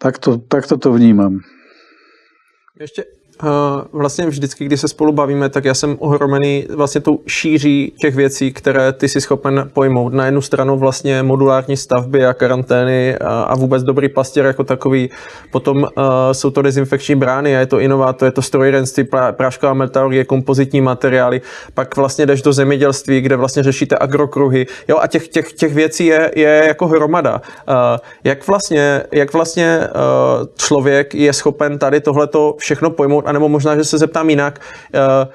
takto, takto to vnímam. Ešte vlastně vždycky, když se spolu bavíme, tak já jsem ohromený vlastně tou šíří těch věcí, které ty si schopen pojmout. Na jednu stranu vlastně modulární stavby a karantény a, vůbec dobrý plastěr jako takový. Potom uh, jsou to dezinfekční brány a je to inovátor, je to strojírenství, prášková metalurgie, kompozitní materiály. Pak vlastně jdeš do zemědělství, kde vlastně řešíte agrokruhy. Jo, a těch, těch, těch věcí je, je jako hromada. Uh, jak vlastně, jak vlastně uh, člověk je schopen tady tohleto všechno pojmout anebo možná, že se zeptám jinak. Eh,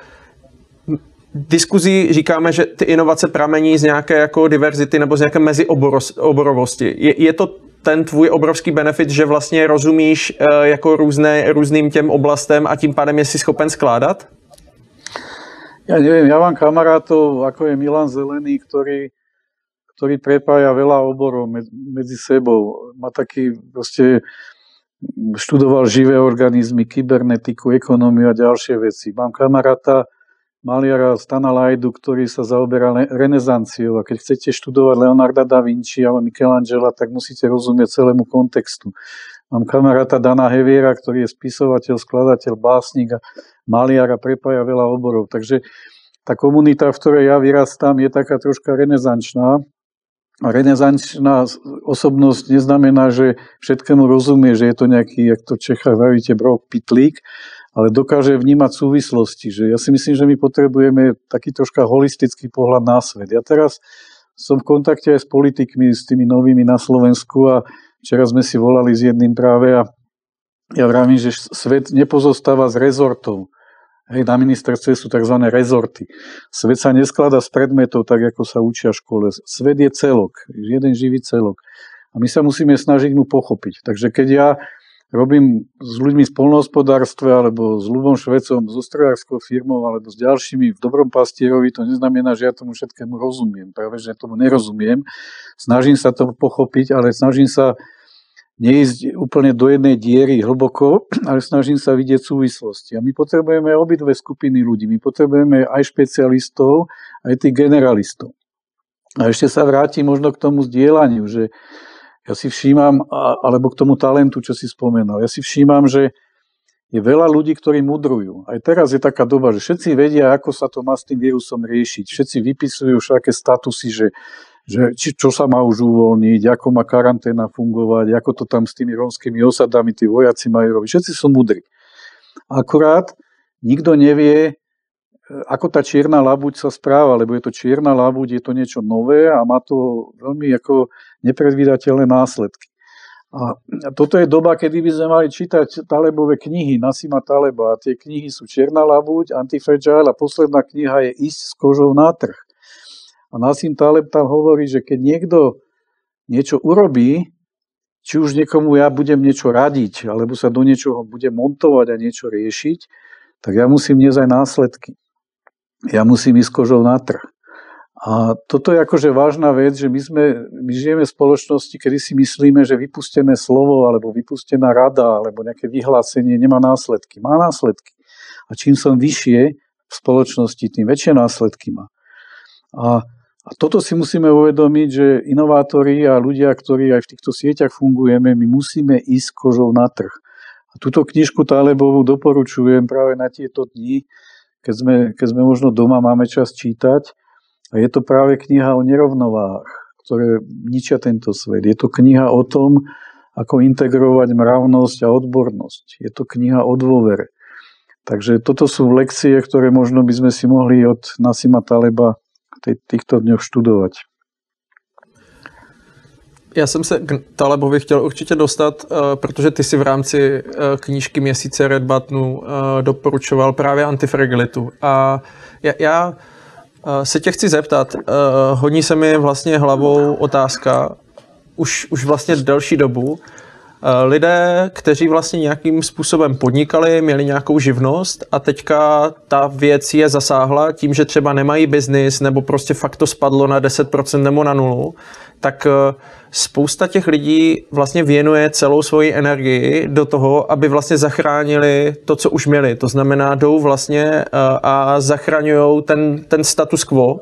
diskuzí říkáme, že ty inovace pramení z nějaké jako diverzity nebo z nějaké mezioborovosti. Je, je to ten tvůj obrovský benefit, že vlastně rozumíš eh, jako různé, různým těm oblastem a tím pádem je si schopen skládat? Ja neviem, ja mám kamarátov, ako je Milan Zelený, ktorý, ktorý prepája veľa oborov medzi sebou. Má taký proste študoval živé organizmy, kybernetiku, ekonómiu a ďalšie veci. Mám kamaráta, maliara Stana Lajdu, ktorý sa zaoberá renesanciou a keď chcete študovať Leonarda da Vinci alebo Michelangela, tak musíte rozumieť celému kontextu. Mám kamaráta Dana Heviera, ktorý je spisovateľ, skladateľ, básnik a maliar a prepája veľa oborov. Takže tá komunita, v ktorej ja vyrastám, je taká troška renesančná renesančná osobnosť neznamená, že všetkému rozumie, že je to nejaký, jak to Čecha hovoríte, brok pitlík, ale dokáže vnímať súvislosti. Že ja si myslím, že my potrebujeme taký troška holistický pohľad na svet. Ja teraz som v kontakte aj s politikmi, s tými novými na Slovensku a včera sme si volali s jedným práve a ja vravím, že svet nepozostáva z rezortov, Hej, na ministerstve sú tzv. rezorty. Svet sa nesklada z predmetov tak, ako sa učia v škole. Svet je celok, jeden živý celok. A my sa musíme snažiť mu pochopiť. Takže keď ja robím s ľuďmi z polnohospodárstve alebo s Ľubom Švecom, s ostrojárskou firmou alebo s ďalšími v dobrom pastierovi, to neznamená, že ja tomu všetkému rozumiem. Práve, že tomu nerozumiem. Snažím sa to pochopiť, ale snažím sa neísť úplne do jednej diery hlboko, ale snažím sa vidieť súvislosti. A my potrebujeme obidve skupiny ľudí. My potrebujeme aj špecialistov, aj tých generalistov. A ešte sa vrátim možno k tomu zdieľaniu, že ja si všímam, alebo k tomu talentu, čo si spomenal, ja si všímam, že je veľa ľudí, ktorí mudrujú. Aj teraz je taká doba, že všetci vedia, ako sa to má s tým vírusom riešiť. Všetci vypisujú všaké statusy, že že či, čo sa má už uvoľniť, ako má karanténa fungovať, ako to tam s tými rómskymi osadami tí vojaci majú robiť. Všetci sú mudrí. Akurát nikto nevie, e, ako tá čierna labuť sa správa, lebo je to čierna labuť, je to niečo nové a má to veľmi ako nepredvídateľné následky. A toto je doba, kedy by sme mali čítať Talebové knihy, Nasima Taleba. A tie knihy sú Čierna labuť, Antifragile a posledná kniha je Ísť s kožou na trh. A Nassim Taleb tam hovorí, že keď niekto niečo urobí, či už niekomu ja budem niečo radiť, alebo sa do niečoho budem montovať a niečo riešiť, tak ja musím niesť aj následky. Ja musím ísť kožou na trh. A toto je akože vážna vec, že my, sme, my žijeme v spoločnosti, kedy si myslíme, že vypustené slovo alebo vypustená rada alebo nejaké vyhlásenie nemá následky. Má následky. A čím som vyššie v spoločnosti, tým väčšie následky má. A a toto si musíme uvedomiť, že inovátori a ľudia, ktorí aj v týchto sieťach fungujeme, my musíme ísť kožou na trh. A túto knižku Talebovú doporučujem práve na tieto dni, keď sme, keď sme možno doma, máme čas čítať. A je to práve kniha o nerovnováhach, ktoré ničia tento svet. Je to kniha o tom, ako integrovať mravnosť a odbornosť. Je to kniha o dôvere. Takže toto sú lekcie, ktoré možno by sme si mohli od Nasima Taleba týchto dňoch študovať. Já jsem se k Talebovi chtěl určitě dostat, eh, protože ty si v rámci eh, knížky Měsíce Red Buttonu eh, doporučoval právě antifragilitu. A já se tě chci zeptat, hodní se mi vlastně hlavou otázka, už, už vlastně delší dobu, lidé, kteří vlastně nějakým způsobem podnikali, měli nějakou živnost a teďka ta věc je zasáhla tím, že třeba nemají biznis nebo prostě fakt to spadlo na 10% nebo na nulu, tak eh, spousta těch lidí vlastně věnuje celou svoji energii do toho, aby vlastně zachránili to, co už měli. To znamená, jdou vlastně eh, a zachraňují ten, ten status quo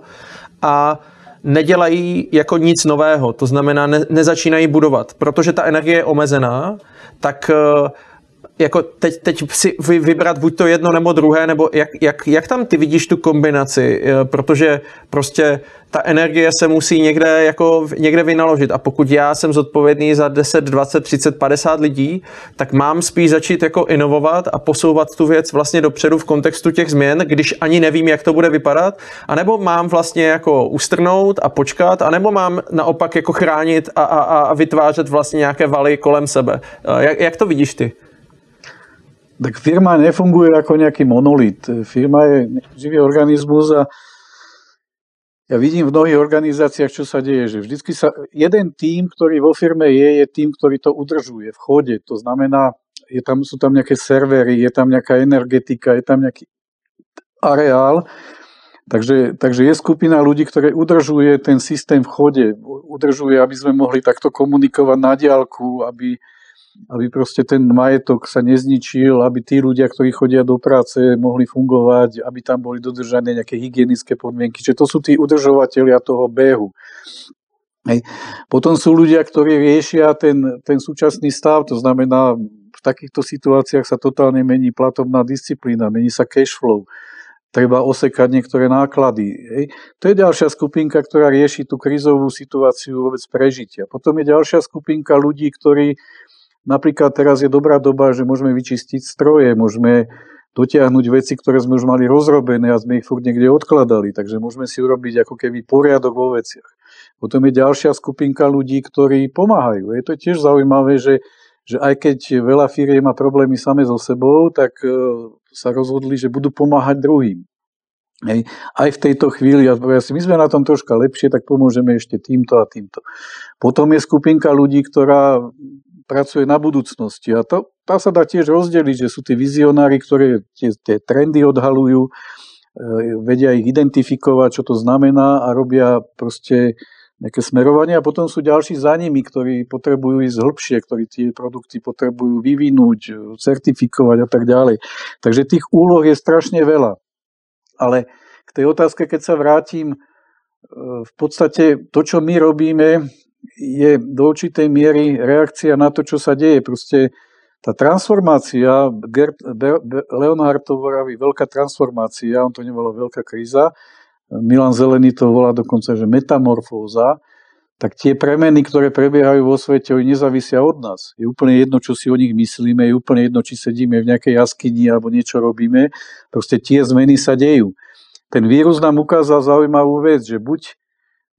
a nedělají jako nic nového, to znamená ne, nezačínají budovat, protože ta energie je omezená, tak eh, jako teď, teď si vybrat buď to jedno nebo druhé, nebo jak, jak, jak tam ty vidíš tu kombinaci, eh, protože prostě ta energie se musí někde, jako, někde vynaložit a pokud já jsem zodpovědný za 10, 20, 30, 50 lidí, tak mám spíš začít jako inovovat a posouvat tu věc vlastně dopředu v kontextu těch změn, když ani nevím, jak to bude vypadat, anebo mám vlastně jako ustrnout a počkat, anebo mám naopak jako chránit a, a, a vytvářet vlastně nějaké valy kolem sebe. Eh, jak, jak to vidíš ty? Tak firma nefunguje ako nejaký monolit. Firma je živý organizmus a ja vidím v mnohých organizáciách, čo sa deje, že vždycky sa jeden tým, ktorý vo firme je, je tým, ktorý to udržuje v chode. To znamená, je tam, sú tam nejaké servery, je tam nejaká energetika, je tam nejaký areál. Takže, takže je skupina ľudí, ktoré udržuje ten systém v chode, udržuje, aby sme mohli takto komunikovať na diálku, aby, aby proste ten majetok sa nezničil, aby tí ľudia, ktorí chodia do práce, mohli fungovať, aby tam boli dodržané nejaké hygienické podmienky. Čiže to sú tí udržovateľia toho behu. Hej. Potom sú ľudia, ktorí riešia ten, ten súčasný stav, to znamená, v takýchto situáciách sa totálne mení platobná disciplína, mení sa cash flow, treba osekať niektoré náklady. Hej. To je ďalšia skupinka, ktorá rieši tú krizovú situáciu vôbec prežitia. Potom je ďalšia skupinka ľudí, ktorí Napríklad teraz je dobrá doba, že môžeme vyčistiť stroje, môžeme dotiahnuť veci, ktoré sme už mali rozrobené a sme ich furt niekde odkladali, takže môžeme si urobiť ako keby poriadok vo veciach. Potom je ďalšia skupinka ľudí, ktorí pomáhajú. Je to tiež zaujímavé, že že aj keď veľa firiem má problémy same so sebou, tak e, sa rozhodli, že budú pomáhať druhým. Hej. Aj v tejto chvíli, ja si, my sme na tom troška lepšie, tak pomôžeme ešte týmto a týmto. Potom je skupinka ľudí, ktorá pracuje na budúcnosti a to, tá sa dá tiež rozdeliť, že sú tí vizionári, ktoré tie, tie trendy odhalujú, e, vedia ich identifikovať, čo to znamená a robia proste nejaké smerovanie a potom sú ďalší za nimi, ktorí potrebujú ísť hĺbšie, ktorí tie produkty potrebujú vyvinúť, certifikovať a tak ďalej. Takže tých úloh je strašne veľa. Ale k tej otázke, keď sa vrátim, e, v podstate to, čo my robíme, je do určitej miery reakcia na to, čo sa deje. Proste tá transformácia, Gert, Leonhard to hovorí, veľká transformácia, on to nebolo veľká kríza, Milan Zelený to volá dokonca, že metamorfóza, tak tie premeny, ktoré prebiehajú vo svete, oni nezávisia od nás. Je úplne jedno, čo si o nich myslíme, je úplne jedno, či sedíme v nejakej jaskyni alebo niečo robíme. Proste tie zmeny sa dejú. Ten vírus nám ukázal zaujímavú vec, že buď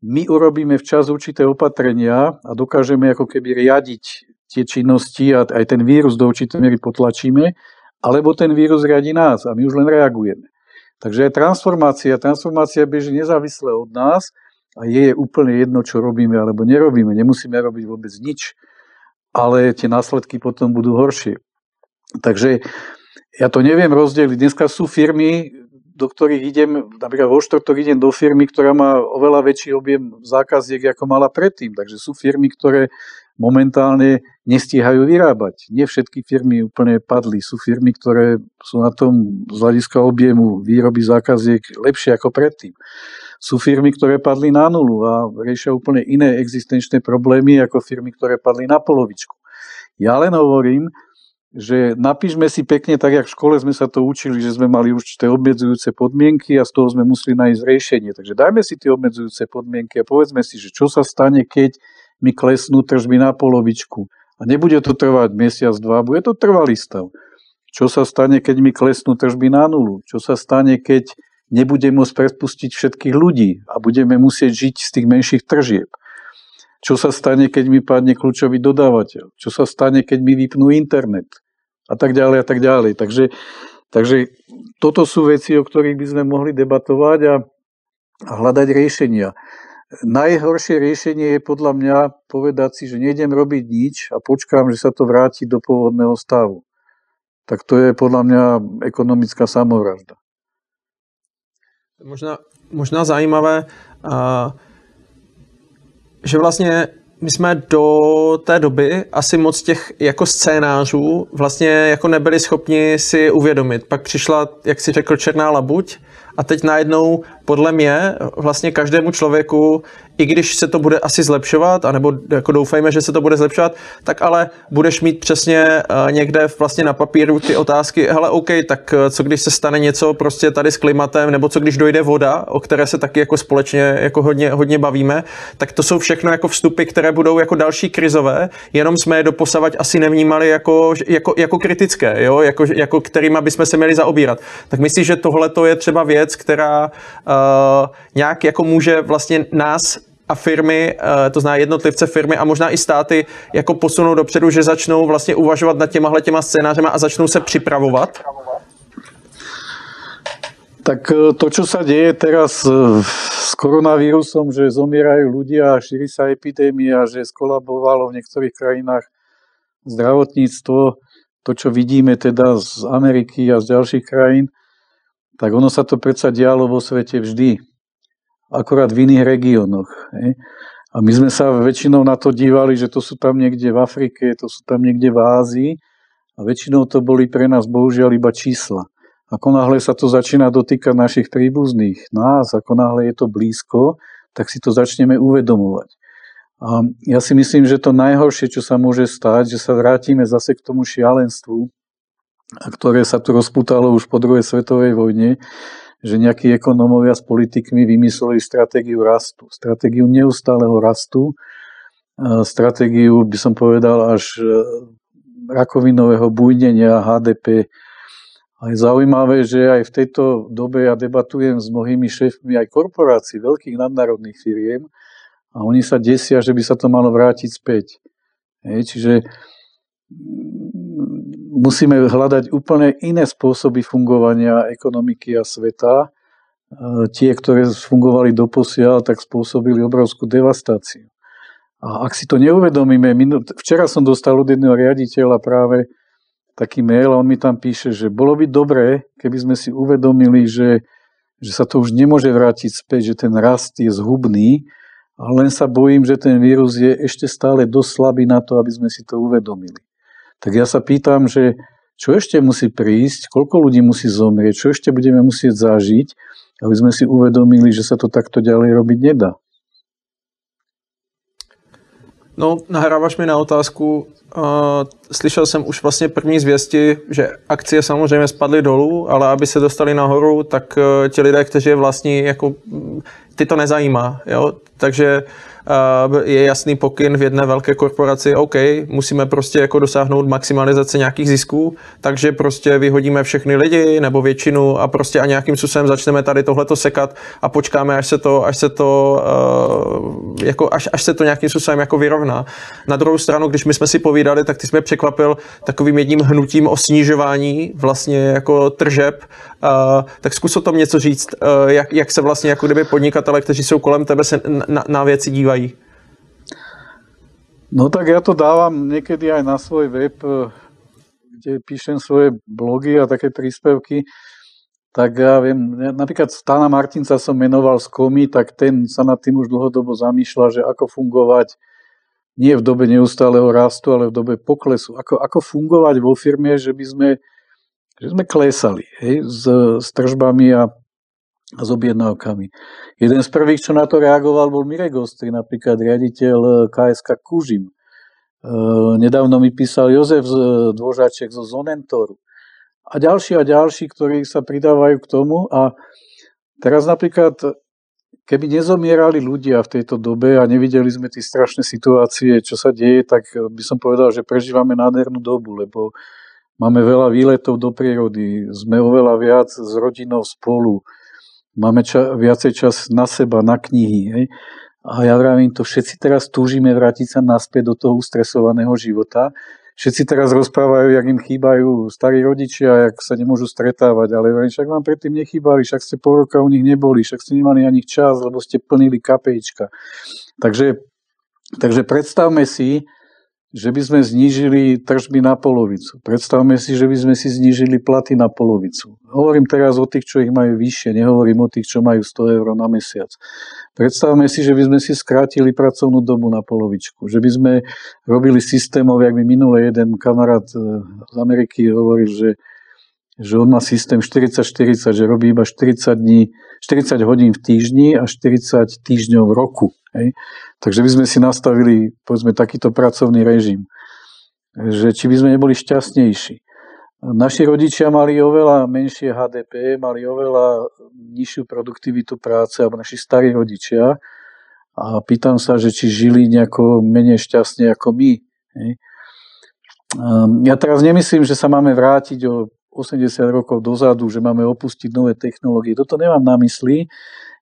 my urobíme včas určité opatrenia a dokážeme ako keby riadiť tie činnosti a aj ten vírus do určitej miery potlačíme, alebo ten vírus riadi nás a my už len reagujeme. Takže je transformácia. Transformácia beží nezávisle od nás a je úplne jedno, čo robíme alebo nerobíme. Nemusíme robiť vôbec nič, ale tie následky potom budú horšie. Takže ja to neviem rozdeliť. Dneska sú firmy, do ktorých idem, napríklad vo štvrtok idem do firmy, ktorá má oveľa väčší objem zákaziek, ako mala predtým. Takže sú firmy, ktoré momentálne nestíhajú vyrábať. Nie všetky firmy úplne padli. Sú firmy, ktoré sú na tom z hľadiska objemu výroby zákaziek lepšie ako predtým. Sú firmy, ktoré padli na nulu a riešia úplne iné existenčné problémy ako firmy, ktoré padli na polovičku. Ja len hovorím, že napíšme si pekne, tak jak v škole sme sa to učili, že sme mali určité obmedzujúce podmienky a z toho sme museli nájsť riešenie. Takže dajme si tie obmedzujúce podmienky a povedzme si, že čo sa stane, keď mi klesnú tržby na polovičku. A nebude to trvať mesiac, dva, bude to trvalý stav. Čo sa stane, keď mi klesnú tržby na nulu? Čo sa stane, keď nebudem môcť prepustiť všetkých ľudí a budeme musieť žiť z tých menších tržieb? Čo sa stane, keď mi padne kľúčový dodávateľ? Čo sa stane, keď mi vypnú internet? A tak ďalej, a tak ďalej. Takže, takže toto sú veci, o ktorých by sme mohli debatovať a, a hľadať riešenia. Najhoršie riešenie je podľa mňa povedať si, že nejdem robiť nič a počkám, že sa to vráti do pôvodného stavu. Tak to je podľa mňa ekonomická samovražda. Možná, možná zajímavé, že vlastně my jsme do té doby asi moc těch jako scénářů vlastně jako nebyli schopni si uvědomit. Pak přišla, jak si řekl, Černá labuť a teď najednou podle mě vlastně každému člověku i když se to bude asi zlepšovat, anebo jako doufejme, že se to bude zlepšovat, tak ale budeš mít přesně uh, někde vlastně na papíru ty otázky, hele OK, tak uh, co když se stane něco prostě tady s klimatem, nebo co když dojde voda, o které se taky jako společně jako hodně, hodně bavíme, tak to jsou všechno jako vstupy, které budou jako další krizové, jenom jsme je doposavať asi nevnímali jako, jako, jako kritické, jo? Jako, jako kterýma bychom se měli zaobírat. Tak myslím, že tohle to je třeba věc, která uh, nějak jako může vlastně nás a firmy, eh, to zná jednotlivce firmy a možná i státy, jako posunou dopředu, že začnou vlastně uvažovat nad těmahle těma scénářema a začnou se připravovat? Tak eh, to, čo sa deje teraz s koronavírusom, že zomierajú ľudia šíri sa epidémia, že skolabovalo v niektorých krajinách zdravotníctvo, to, čo vidíme teda z Ameriky a z ďalších krajín, tak ono sa to predsa dialo vo svete vždy akorát v iných regiónoch. A my sme sa väčšinou na to dívali, že to sú tam niekde v Afrike, to sú tam niekde v Ázii a väčšinou to boli pre nás bohužiaľ iba čísla. Ako náhle sa to začína dotýkať našich príbuzných, nás, ako náhle je to blízko, tak si to začneme uvedomovať. A ja si myslím, že to najhoršie, čo sa môže stať, že sa vrátime zase k tomu šialenstvu, ktoré sa tu rozputalo už po druhej svetovej vojne, že nejakí ekonómovia s politikmi vymysleli stratégiu rastu. Stratégiu neustáleho rastu, stratégiu, by som povedal, až e, rakovinového bújdenia HDP. A je zaujímavé, že aj v tejto dobe ja debatujem s mnohými šéfmi aj korporácií, veľkých nadnárodných firiem a oni sa desia, že by sa to malo vrátiť späť. Hej, čiže musíme hľadať úplne iné spôsoby fungovania ekonomiky a sveta. Tie, ktoré fungovali doposiaľ, tak spôsobili obrovskú devastáciu. A ak si to neuvedomíme, včera som dostal od jedného riaditeľa práve taký mail a on mi tam píše, že bolo by dobré, keby sme si uvedomili, že, že sa to už nemôže vrátiť späť, že ten rast je zhubný, a len sa bojím, že ten vírus je ešte stále dosť slabý na to, aby sme si to uvedomili. Tak ja sa pýtam, že čo ešte musí prísť, koľko ľudí musí zomrieť, čo ešte budeme musieť zažiť, aby sme si uvedomili, že sa to takto ďalej robiť nedá. No, nahráváš mi na otázku. Uh, slyšel jsem už vlastně první zvěsti, že akcie samozřejmě spadly dolů, ale aby se dostali nahoru, tak uh, ti lidé, kteří je vlastní, jako, ty to nezajímá. Jo? Takže je jasný pokyn v jedné velké korporaci, OK, musíme prostě jako dosáhnout maximalizace nějakých zisků, takže prostě vyhodíme všechny lidi nebo většinu a prostě a nějakým způsobem začneme tady tohleto sekat a počkáme, až se to, až se to, uh, jako, až, až se to nějakým způsobem jako vyrovná. Na druhou stranu, když my jsme si povídali, tak ty jsme překvapil takovým jedním hnutím o snižování vlastně jako tržeb, uh, tak zkus o tom něco říct, jak, jak se vlastně jako kdyby podnikatele, kteří jsou kolem tebe, se na, na věci dívají dívají? No tak ja to dávam niekedy aj na svoj web, eh, kde píšem svoje blogy a také príspevky. Tak ja viem, napríklad Stana Martinca som menoval z komy, tak ten sa nad tým už dlhodobo zamýšľa, že ako fungovať nie v dobe neustáleho rastu, ale v dobe poklesu. Ako, ako fungovať vo firme, že by sme, že sme klesali hej, s, s tržbami a s objednávkami. Jeden z prvých, čo na to reagoval, bol Mirek Ostri, napríklad riaditeľ eh, KSK Kužim. Eh, nedávno mi písal Jozef Dvožáček zo Zonentoru. A ďalší a ďalší, ktorí sa pridávajú k tomu. A teraz napríklad, keby nezomierali ľudia v tejto dobe a nevideli sme tie strašné situácie, čo sa deje, tak by som povedal, že prežívame nádhernú dobu, lebo máme veľa výletov do prírody, sme oveľa viac s rodinou spolu, máme ča, viacej čas na seba, na knihy. Hej. A ja vravím to, všetci teraz túžime vrátiť sa naspäť do toho ustresovaného života. Všetci teraz rozprávajú, jak im chýbajú starí rodičia, jak sa nemôžu stretávať, ale vravím, však vám predtým nechýbali, však ste pol roka u nich neboli, však ste nemali ani čas, lebo ste plnili kapejčka. Takže, takže predstavme si, že by sme znížili tržby na polovicu. Predstavme si, že by sme si znížili platy na polovicu. Hovorím teraz o tých, čo ich majú vyššie, nehovorím o tých, čo majú 100 eur na mesiac. Predstavme si, že by sme si skrátili pracovnú dobu na polovičku, že by sme robili systémov, jak mi minule jeden kamarát e, z Ameriky hovoril, že že on má systém 40-40, že robí iba 40, dní, 40 hodín v týždni a 40 týždňov v roku. Hej. Takže by sme si nastavili povedzme, takýto pracovný režim. Že či by sme neboli šťastnejší. Naši rodičia mali oveľa menšie HDP, mali oveľa nižšiu produktivitu práce, alebo naši starí rodičia. A pýtam sa, že či žili nejako menej šťastne ako my. Hej. Ehm, ja teraz nemyslím, že sa máme vrátiť o 80 rokov dozadu, že máme opustiť nové technológie. Toto nemám na mysli.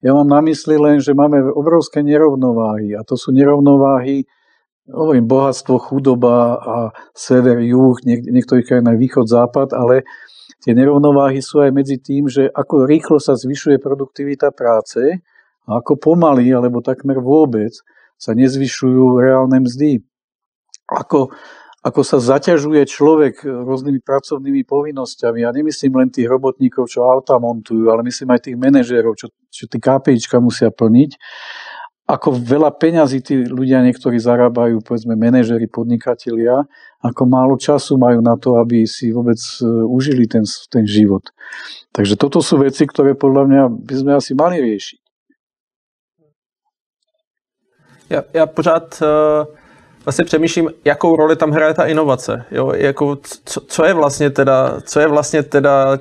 Ja mám na mysli len, že máme obrovské nerovnováhy. A to sú nerovnováhy, hovorím, bohatstvo, chudoba a sever, juh, niek- niektorých krajinách východ, západ, ale tie nerovnováhy sú aj medzi tým, že ako rýchlo sa zvyšuje produktivita práce a ako pomaly, alebo takmer vôbec sa nezvyšujú reálne mzdy. Ako ako sa zaťažuje človek rôznymi pracovnými povinnosťami. Ja nemyslím len tých robotníkov, čo auta montujú, ale myslím aj tých manažérov, čo, čo tí KPIčka musia plniť. Ako veľa peňazí tí ľudia niektorí zarábajú, povedzme manažéri, podnikatelia, ako málo času majú na to, aby si vôbec e, užili ten, ten život. Takže toto sú veci, ktoré podľa mňa by sme asi mali riešiť. Ja, ja pořád uh vlastně přemýšlím, jakou roli tam hraje ta inovace. Jo? Jako, co, co, je vlastně teda, co je vlastně teda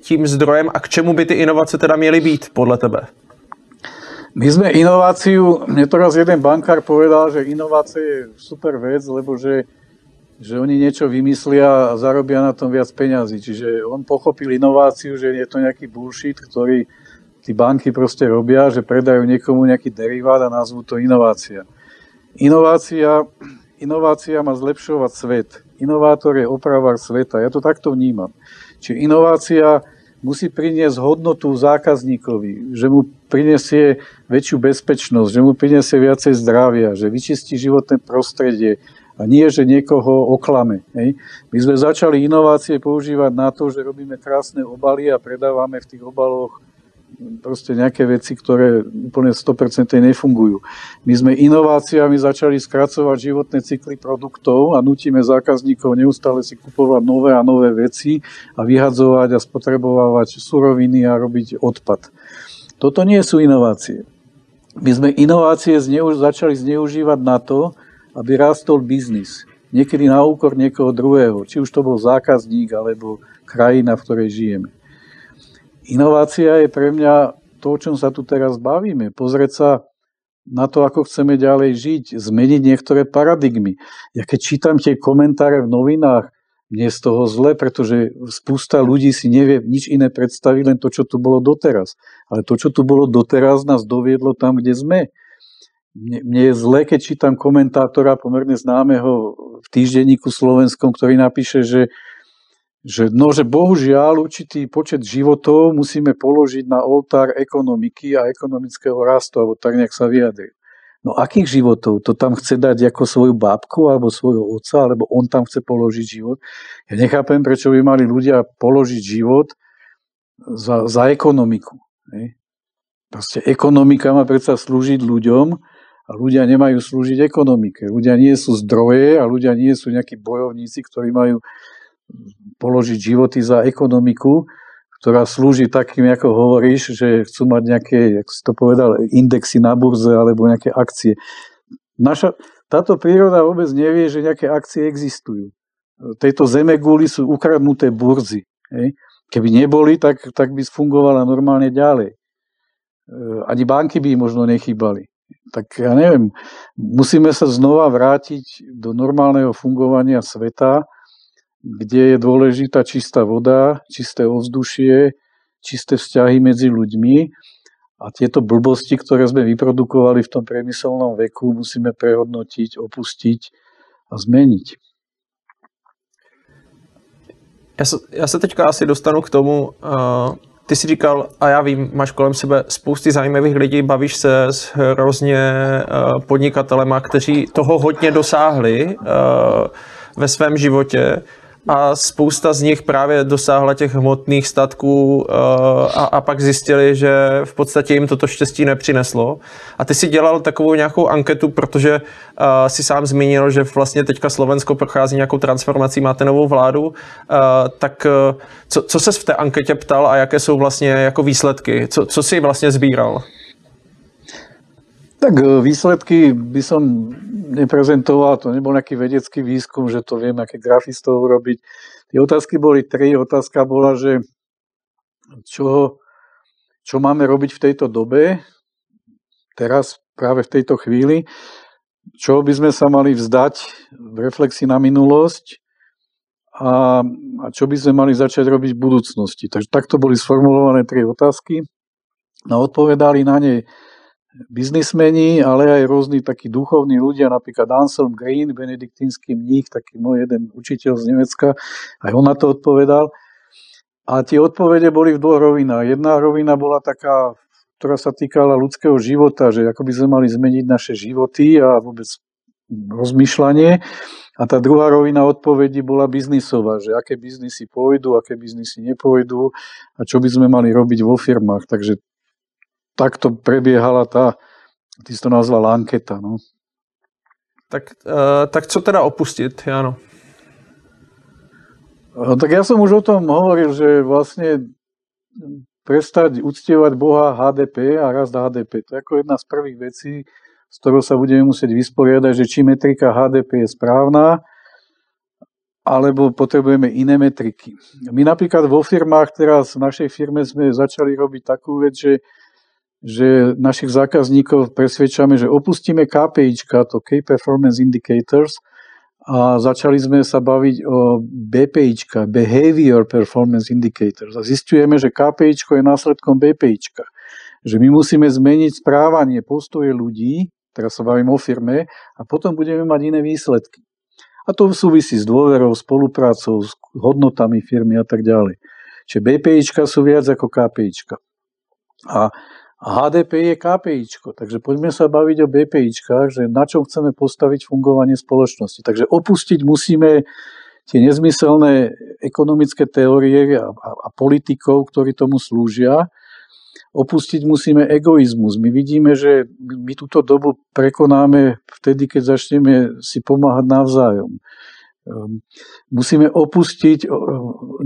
tím zdrojem a k čemu by ty inovace teda měly být podle tebe? My sme inováciu, mne to raz jeden bankár povedal, že inovácia je super vec, lebo že, že oni niečo vymyslia a zarobia na tom viac peňazí. Čiže on pochopil inováciu, že je to nejaký bullshit, ktorý tí banky proste robia, že predajú niekomu nejaký derivát a nazvú to inovácia. Inovácia, inovácia má zlepšovať svet. Inovátor je opravár sveta. Ja to takto vnímam. Čiže inovácia musí priniesť hodnotu zákazníkovi, že mu prinesie väčšiu bezpečnosť, že mu prinesie viacej zdravia, že vyčistí životné prostredie a nie, že niekoho oklame. Hej. My sme začali inovácie používať na to, že robíme krásne obaly a predávame v tých obaloch proste nejaké veci, ktoré úplne 100% nefungujú. My sme inováciami začali skracovať životné cykly produktov a nutíme zákazníkov neustále si kupovať nové a nové veci a vyhadzovať a spotrebovať suroviny a robiť odpad. Toto nie sú inovácie. My sme inovácie zneu- začali zneužívať na to, aby rástol biznis. Niekedy na úkor niekoho druhého, či už to bol zákazník alebo krajina, v ktorej žijeme. Inovácia je pre mňa to, o čom sa tu teraz bavíme. Pozrieť sa na to, ako chceme ďalej žiť, zmeniť niektoré paradigmy. Ja keď čítam tie komentáre v novinách, mne je z toho zle, pretože spústa ľudí si nevie nič iné predstaviť, len to, čo tu bolo doteraz. Ale to, čo tu bolo doteraz, nás doviedlo tam, kde sme. Mne, mne je zle, keď čítam komentátora pomerne známeho v týždenníku slovenskom, ktorý napíše, že že, no, že bohužiaľ určitý počet životov musíme položiť na oltár ekonomiky a ekonomického rastu, alebo tak nejak sa vyjadri. No akých životov? To tam chce dať ako svoju bábku alebo svojho otca, alebo on tam chce položiť život? Ja nechápem, prečo by mali ľudia položiť život za, za ekonomiku. Ne? Proste ekonomika má predsa slúžiť ľuďom a ľudia nemajú slúžiť ekonomike. Ľudia nie sú zdroje a ľudia nie sú nejakí bojovníci, ktorí majú položiť životy za ekonomiku, ktorá slúži takým, ako hovoríš, že chcú mať nejaké, ako si to povedal, indexy na burze alebo nejaké akcie. Naša, táto príroda vôbec nevie, že nejaké akcie existujú. Tejto zemegúly sú ukradnuté burzy. Hej. Keby neboli, tak, tak by fungovala normálne ďalej. E, ani banky by možno nechýbali. Tak ja neviem, musíme sa znova vrátiť do normálneho fungovania sveta, kde je dôležitá čistá voda, čisté ovzdušie, čisté vzťahy medzi ľuďmi a tieto blbosti, ktoré sme vyprodukovali v tom priemyselnom veku, musíme prehodnotiť, opustiť a zmeniť. Já se, já se teďka asi dostanu k tomu, uh, ty jsi říkal, a já vím, máš kolem sebe spousty zajímavých lidí, bavíš se s hrozně uh, podnikatelema, kteří toho hodně dosáhli uh, ve svém životě a spousta z nich právě dosáhla těch hmotných statků uh, a, a pak zjistili, že v podstatě jim toto štěstí nepřineslo. A ty si dělal takovou nějakou anketu, protože uh, si sám zmínil, že vlastně teďka Slovensko prochází nějakou transformací, máte novou vládu, uh, tak co, co ses v té anketě ptal a jaké jsou vlastně jako výsledky? Co, co si vlastně sbíral? Tak výsledky by som neprezentoval, to nebol nejaký vedecký výskum, že to viem, aké grafistov urobiť. Tie otázky boli tri. Otázka bola, že čo, čo máme robiť v tejto dobe, teraz, práve v tejto chvíli, čo by sme sa mali vzdať v reflexii na minulosť a, a čo by sme mali začať robiť v budúcnosti. Takže takto boli sformulované tri otázky. No odpovedali na ne biznismeni, ale aj rôzni takí duchovní ľudia, napríklad Anselm Green, benediktínsky mních, taký môj jeden učiteľ z Nemecka, aj on na to odpovedal. A tie odpovede boli v dvoch rovinách. Jedna rovina bola taká, ktorá sa týkala ľudského života, že ako by sme mali zmeniť naše životy a vôbec rozmýšľanie. A tá druhá rovina odpovedí bola biznisová, že aké biznisy pôjdu, aké biznisy nepôjdu a čo by sme mali robiť vo firmách. Takže takto prebiehala tá, ty si to nazval anketa. No. Tak, uh, tak co teda opustiť, Jano? No, tak ja som už o tom hovoril, že vlastne prestať uctievať Boha HDP a rast HDP. To je ako jedna z prvých vecí, s ktorou sa budeme musieť vysporiadať, že či metrika HDP je správna, alebo potrebujeme iné metriky. My napríklad vo firmách, teraz v našej firme sme začali robiť takú vec, že že našich zákazníkov presvedčame, že opustíme KPIčka, to Key Performance Indicators, a začali sme sa baviť o BPIčka, Behavior Performance Indicators. A zistujeme, že KPIčko je následkom BPIčka. Že my musíme zmeniť správanie, postoje ľudí, teraz sa bavím o firme, a potom budeme mať iné výsledky. A to súvisí s dôverou, spoluprácou, s hodnotami firmy a tak ďalej. Čiže BPIčka sú viac ako KPIčka. A HDP je KPIčko, takže poďme sa baviť o BPIčkách, že na čom chceme postaviť fungovanie spoločnosti. Takže opustiť musíme tie nezmyselné ekonomické teórie a, a, a politikov, ktorí tomu slúžia. Opustiť musíme egoizmus. My vidíme, že my túto dobu prekonáme vtedy, keď začneme si pomáhať navzájom. Ehm, musíme opustiť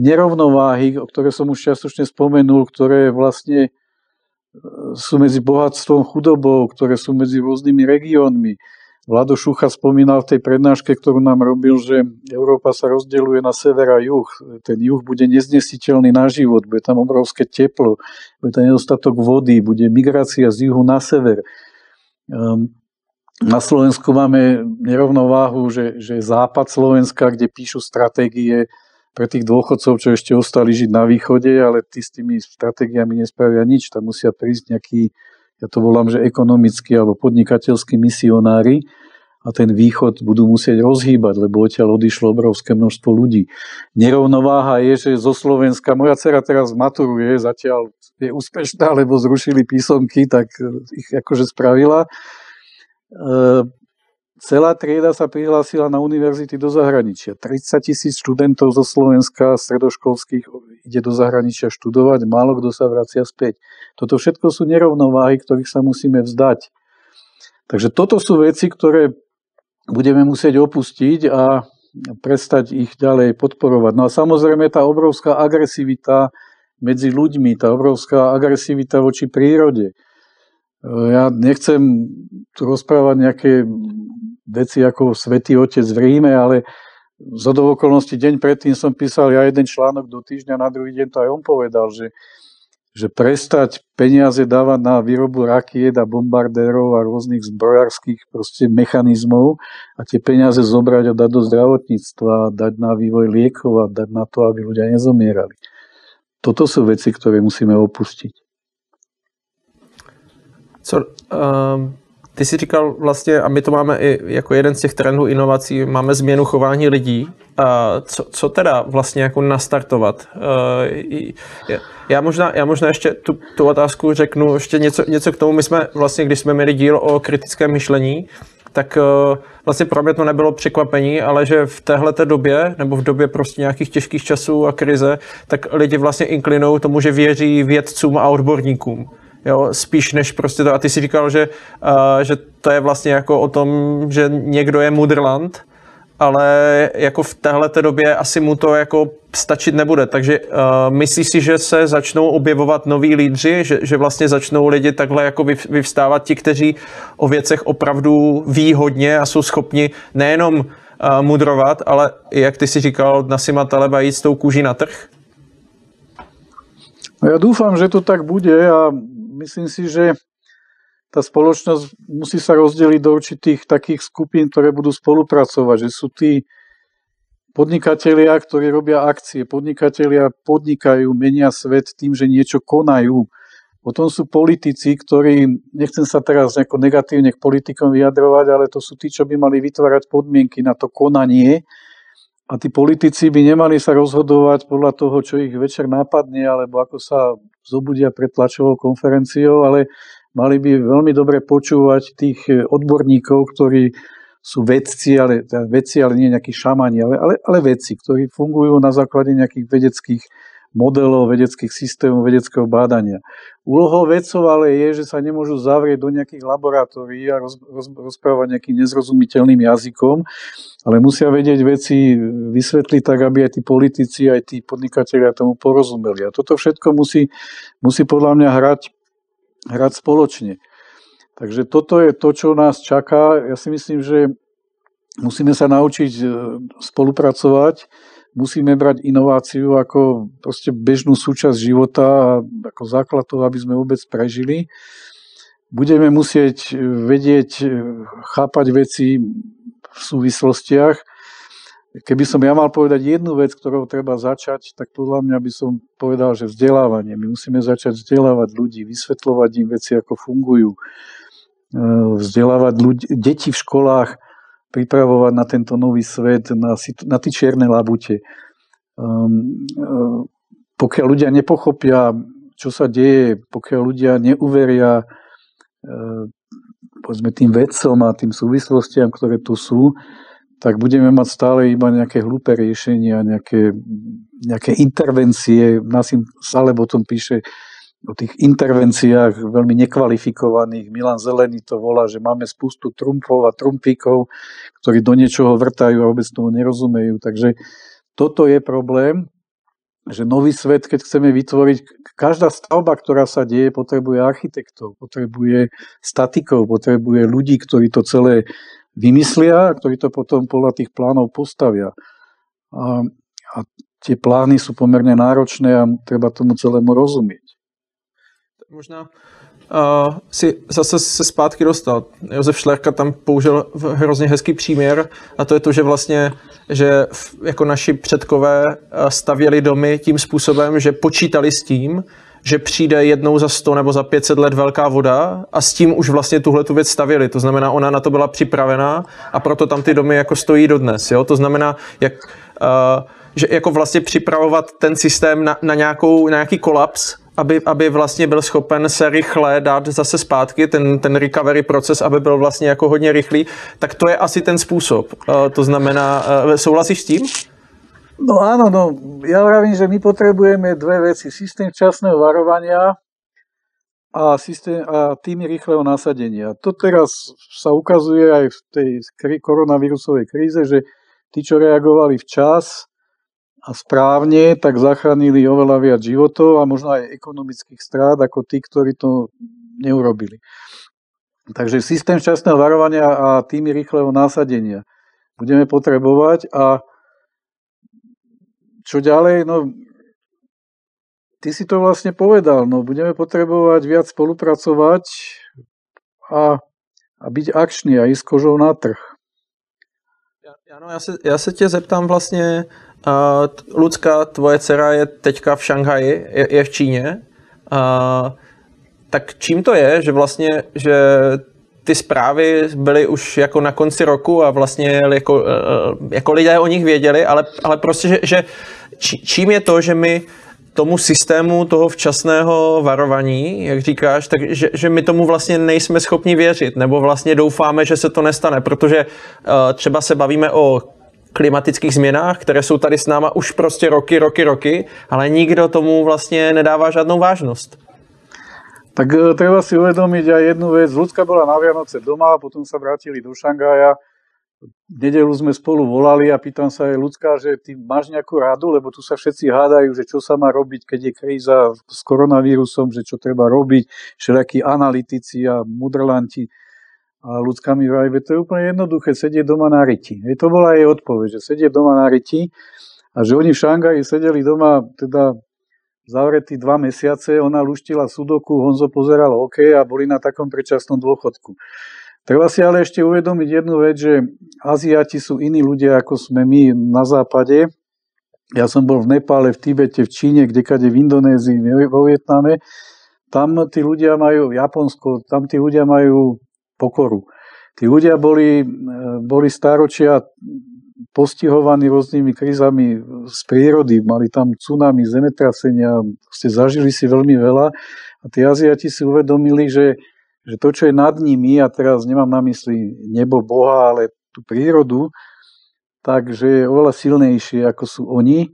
nerovnováhy, o ktoré som už čiastočne spomenul, ktoré vlastne sú medzi bohatstvom, chudobou, ktoré sú medzi rôznymi regiónmi. Vlado Šucha spomínal v tej prednáške, ktorú nám robil, že Európa sa rozdeľuje na sever a juh. Ten juh bude neznesiteľný na život, bude tam obrovské teplo, bude tam nedostatok vody, bude migrácia z juhu na sever. Ehm, na Slovensku máme nerovnováhu, že, že západ Slovenska, kde píšu stratégie pre tých dôchodcov, čo ešte ostali žiť na východe, ale tí s tými stratégiami nespravia nič. Tam musia prísť nejakí, ja to volám, že ekonomickí alebo podnikateľskí misionári a ten východ budú musieť rozhýbať, lebo odtiaľ odišlo obrovské množstvo ľudí. Nerovnováha je, že zo Slovenska, moja dcera teraz maturuje, zatiaľ je úspešná, lebo zrušili písomky, tak ich akože spravila Celá trieda sa prihlásila na univerzity do zahraničia. 30 tisíc študentov zo Slovenska stredoškolských ide do zahraničia študovať, málo kto sa vracia späť. Toto všetko sú nerovnováhy, ktorých sa musíme vzdať. Takže toto sú veci, ktoré budeme musieť opustiť a prestať ich ďalej podporovať. No a samozrejme tá obrovská agresivita medzi ľuďmi, tá obrovská agresivita voči prírode. Ja nechcem tu rozprávať nejaké veci ako Svetý Otec v Ríme, ale do okolností deň predtým som písal ja jeden článok do týždňa, na druhý deň to aj on povedal, že, že prestať peniaze dávať na výrobu rakiet a bombardérov a rôznych zbrojárských proste mechanizmov a tie peniaze zobrať a dať do zdravotníctva, dať na vývoj liekov a dať na to, aby ľudia nezomierali. Toto sú veci, ktoré musíme opustiť. Co, um ty jsi říkal vlastně, a my to máme i jako jeden z těch trendů inovací, máme změnu chování lidí. A co, co teda vlastně jako nastartovat? Já možná, já možná ještě tu, tu otázku řeknu, ještě něco, něco k tomu. My jsme vlastně, když jsme měli díl o kritickém myšlení, tak vlastně pro mě to nebylo překvapení, ale že v téhle době, nebo v době prostě nějakých těžkých časů a krize, tak lidi vlastně inklinou tomu, že věří vědcům a odborníkům jo, spíš než prostě to. A ty si říkal, že, uh, že to je vlastně jako o tom, že někdo je mudrland, ale jako v téhle době asi mu to jako stačit nebude. Takže uh, myslíš si, že se začnou objevovat noví lídři, že, že vlastně začnou lidi takhle jako vyvstávat ti, kteří o věcech opravdu ví hodně a jsou schopni nejenom uh, mudrovat, ale jak ty si říkal, na Sima Taleba jít s tou kůží na trh? No ja dúfam, že to tak bude a myslím si, že tá spoločnosť musí sa rozdeliť do určitých takých skupín, ktoré budú spolupracovať, že sú tí podnikatelia, ktorí robia akcie, podnikatelia podnikajú, menia svet tým, že niečo konajú. Potom sú politici, ktorí, nechcem sa teraz nejako negatívne k politikom vyjadrovať, ale to sú tí, čo by mali vytvárať podmienky na to konanie, a tí politici by nemali sa rozhodovať podľa toho, čo ich večer nápadne, alebo ako sa zobudia pred tlačovou konferenciou, ale mali by veľmi dobre počúvať tých odborníkov, ktorí sú vedci, ale, teda vedci, ale nie nejakí šamani, ale, ale, ale vedci, ktorí fungujú na základe nejakých vedeckých modelov, vedeckých systémov, vedeckého bádania. Úlohou vedcov ale je, že sa nemôžu zavrieť do nejakých laboratórií a roz, roz, rozprávať nejakým nezrozumiteľným jazykom, ale musia vedieť veci vysvetliť tak, aby aj tí politici, aj tí podnikatelia tomu porozumeli. A toto všetko musí, musí podľa mňa hrať, hrať spoločne. Takže toto je to, čo nás čaká. Ja si myslím, že musíme sa naučiť e, spolupracovať, musíme brať inováciu ako proste bežnú súčasť života a ako základ toho, aby sme vôbec prežili. Budeme musieť vedieť chápať veci v súvislostiach. Keby som ja mal povedať jednu vec, ktorou treba začať, tak podľa mňa by som povedal, že vzdelávanie. My musíme začať vzdelávať ľudí, vysvetľovať im veci, ako fungujú. Vzdelávať ľudí, deti v školách, pripravovať na tento nový svet, na, na tie čierne labute. Um, pokiaľ ľudia nepochopia, čo sa deje, pokiaľ ľudia neuveria um, povedzme tým vedcom a tým súvislostiam, ktoré tu sú, tak budeme mať stále iba nejaké hlúpe riešenia, nejaké, nejaké intervencie. Nasim Saleb o tom píše o tých intervenciách veľmi nekvalifikovaných. Milan Zelený to volá, že máme spustu trumpov a trumpíkov, ktorí do niečoho vrtajú a vôbec toho nerozumejú. Takže toto je problém, že nový svet, keď chceme vytvoriť, každá stavba, ktorá sa deje, potrebuje architektov, potrebuje statikov, potrebuje ľudí, ktorí to celé vymyslia a ktorí to potom podľa tých plánov postavia. A, a tie plány sú pomerne náročné a treba tomu celému rozumieť. Možná uh, si zase se zpátky dostal. Josef Šlerka tam použil hrozně hezký příměr a to je to, že vlastně, že jako naši předkové stavěli domy tím způsobem, že počítali s tím, že přijde jednou za 100 nebo za 500 let velká voda a s tím už vlastně tuhle tu věc stavili. To znamená, ona na to byla připravená a proto tam ty domy jako stojí dodnes. Jo? To znamená, jak, uh, že jako vlastně připravovat ten systém na, na, nějakou, na nějaký kolaps, aby, aby vlastně byl schopen se rychle dát zase zpátky, ten, ten recovery proces, aby byl vlastně jako hodně rychlý, tak to je asi ten způsob. Uh, to znamená, uh, souhlasíš s tím? No áno, no, ja vravím, že my potrebujeme dve veci. Systém včasného varovania a, systém, a týmy rýchleho nasadenia. To teraz sa ukazuje aj v tej koronavírusovej kríze, že tí, čo reagovali včas, a správne, tak zachránili oveľa viac životov a možno aj ekonomických strát ako tí, ktorí to neurobili. Takže systém včasného varovania a týmy rýchleho násadenia budeme potrebovať a čo ďalej, no ty si to vlastne povedal, no budeme potrebovať viac spolupracovať a, a byť akčný a ísť kožou na trh. Ano, já se, já se tě zeptám vlastně, Lucka, tvoje dcera je teďka v Šanghaji, je, je v Číně. Uh, tak čím to je, že vlastně, že ty zprávy byly už jako na konci roku a vlastně jako, jako lidé o nich věděli, ale, ale prostě, že, že čím je to, že my tomu systému toho včasného varování, jak říkáš, tak že, že my tomu vlastně nejsme schopni věřit, nebo vlastně doufáme, že se to nestane, protože uh, třeba se bavíme o klimatických změnách, které jsou tady s náma už prostě roky, roky, roky, ale nikdo tomu vlastně nedává žádnou vážnost. Tak e, treba si uvedomiť aj jednu vec. Ľudská bola na Vianoce doma, a potom sa vrátili do Šangaja. V nedelu sme spolu volali a pýtam sa aj ľudská, že ty máš nejakú radu, lebo tu sa všetci hádajú, že čo sa má robiť, keď je kríza s koronavírusom, že čo treba robiť, všelijakí analytici a mudrlanti a ľudská mi vraví, to je úplne jednoduché, sedieť doma na riti. Hej, to bola jej odpoveď, že sedieť doma na riti a že oni v Šangaji sedeli doma teda zavretí dva mesiace, ona luštila sudoku, Honzo pozeral OK a boli na takom predčasnom dôchodku. Treba si ale ešte uvedomiť jednu vec, že Aziati sú iní ľudia, ako sme my na západe. Ja som bol v Nepále, v Tibete, v Číne, kdekade v Indonézii, vo Vietname. Tam tí ľudia majú, Japonsko, tam tí ľudia majú pokoru. Tí ľudia boli, boli staročia postihovaní rôznymi krízami z prírody, mali tam tsunami, zemetrasenia, ste zažili si veľmi veľa a tí Aziati si uvedomili, že, že to, čo je nad nimi, a teraz nemám na mysli nebo Boha, ale tú prírodu, takže je oveľa silnejšie, ako sú oni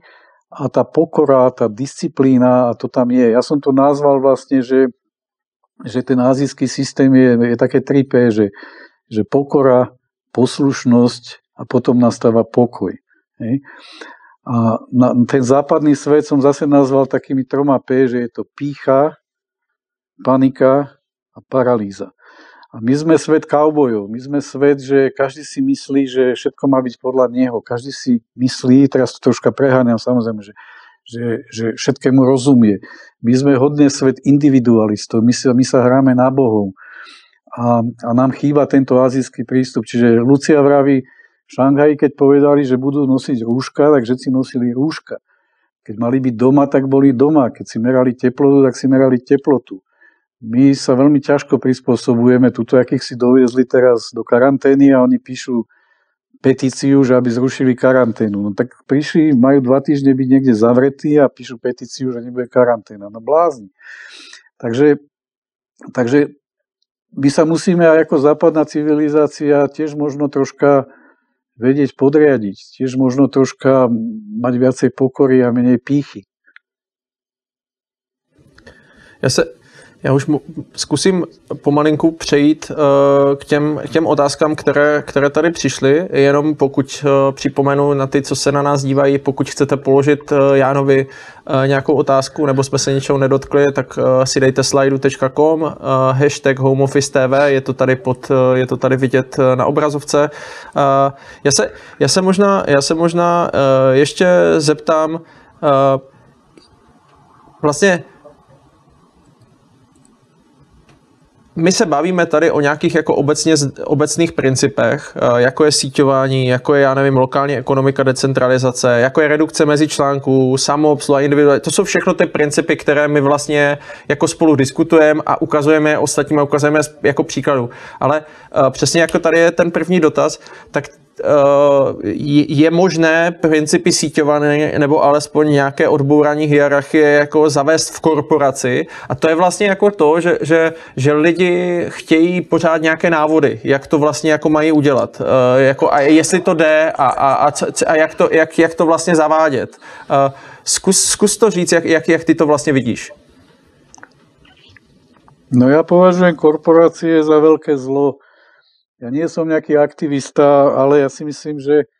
a tá pokora, tá disciplína, a to tam je. Ja som to nazval vlastne, že že ten azijský systém je, je také 3P, že, že pokora, poslušnosť a potom nastáva pokoj. Hej. A na, ten západný svet som zase nazval takými troma P, že je to pícha, panika a paralýza. A my sme svet kaubojov, my sme svet, že každý si myslí, že všetko má byť podľa neho. Každý si myslí, teraz to troška preháňam samozrejme, že že, že všetkému rozumie. My sme hodne svet individualistov, my sa, my sa hráme na Bohov a, a nám chýba tento azijský prístup. Čiže Lucia vraví, v Šanghaji, keď povedali, že budú nosiť rúška, tak všetci nosili rúška. Keď mali byť doma, tak boli doma. Keď si merali teplotu, tak si merali teplotu. My sa veľmi ťažko prispôsobujeme. Tuto, akých si doviezli teraz do karantény a oni píšu petíciu, že aby zrušili karanténu. No tak prišli, majú dva týždne byť niekde zavretí a píšu petíciu, že nebude karanténa. No blázni. Takže, takže my sa musíme aj ako západná civilizácia tiež možno troška vedieť podriadiť, tiež možno troška mať viacej pokory a menej pýchy. Já se, já už mu, zkusím pomalinku přejít uh, k, těm, k těm otázkám, které, které tady přišly, jenom pokud uh, připomenu na ty, co se na nás dívají, pokud chcete položit uh, Jánovi uh, nějakou otázku, nebo jsme se něčeho nedotkli, tak uh, si dejte slidu.com, uh, hashtag homeoffice.tv, je uh, je to tady vidět uh, na obrazovce. Uh, já, se, já se možná, já se možná uh, ještě zeptám, uh, vlastně my se bavíme tady o nějakých jako obecně, obecných principech, eh, jako je síťování, jako je, já nevím, lokální ekonomika, decentralizace, jako je redukce mezi článků, samoobsluha, individuální. To jsou všechno ty principy, které my vlastně jako spolu diskutujeme a ukazujeme ostatním a ukazujeme jako příkladu. Ale uh, přesně jako tady je ten první dotaz, tak Eh, je možné principy síťované nebo alespoň nějaké odbourání hierarchie jako zavést v korporaci a to je vlastně jako to, že, že, že lidi chtějí pořád nějaké návody, jak to vlastně jako mají udělat uh, jako a jestli to jde a, a, a, a jak, to, jak, jak to vlastně zavádět. Uh, zkus, zkus to říct, jak, jak, jak ty to vlastně vidíš. No ja považujem korporácie za veľké zlo ja nie som nejaký aktivista, ale ja si myslím, že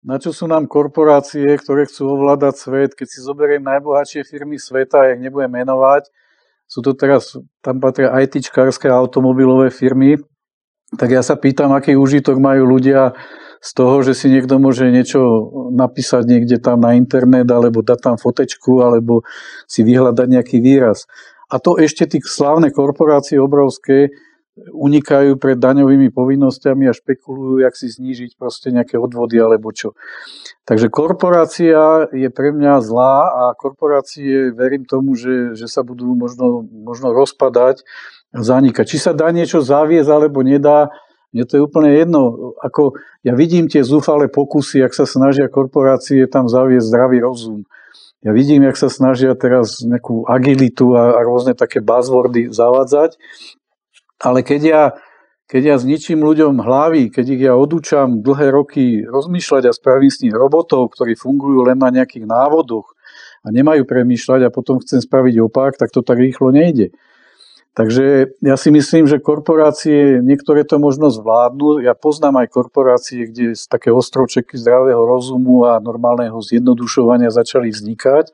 na čo sú nám korporácie, ktoré chcú ovládať svet, keď si zoberiem najbohatšie firmy sveta, ja ich nebudem menovať, sú to teraz, tam patria ITčkárske automobilové firmy, tak ja sa pýtam, aký užitok majú ľudia z toho, že si niekto môže niečo napísať niekde tam na internet, alebo dať tam fotečku, alebo si vyhľadať nejaký výraz. A to ešte tých slávne korporácie obrovské, unikajú pred daňovými povinnosťami a špekulujú, jak si znížiť proste nejaké odvody alebo čo. Takže korporácia je pre mňa zlá a korporácie, verím tomu, že, že sa budú možno, možno rozpadať a zanikať. Či sa dá niečo zaviesť alebo nedá, mne to je úplne jedno. Ako ja vidím tie zúfale pokusy, ak sa snažia korporácie tam zaviesť zdravý rozum. Ja vidím, jak sa snažia teraz nejakú agilitu a, a rôzne také buzzwordy zavádzať. Ale keď ja, keď ja zničím ľuďom hlavy, keď ich ja odúčam dlhé roky rozmýšľať a spravím s nich robotov, ktorí fungujú len na nejakých návodoch a nemajú premýšľať a potom chcem spraviť opak, tak to tak rýchlo nejde. Takže ja si myslím, že korporácie, niektoré to možno zvládnu. Ja poznám aj korporácie, kde z také ostrovčeky zdravého rozumu a normálneho zjednodušovania začali vznikať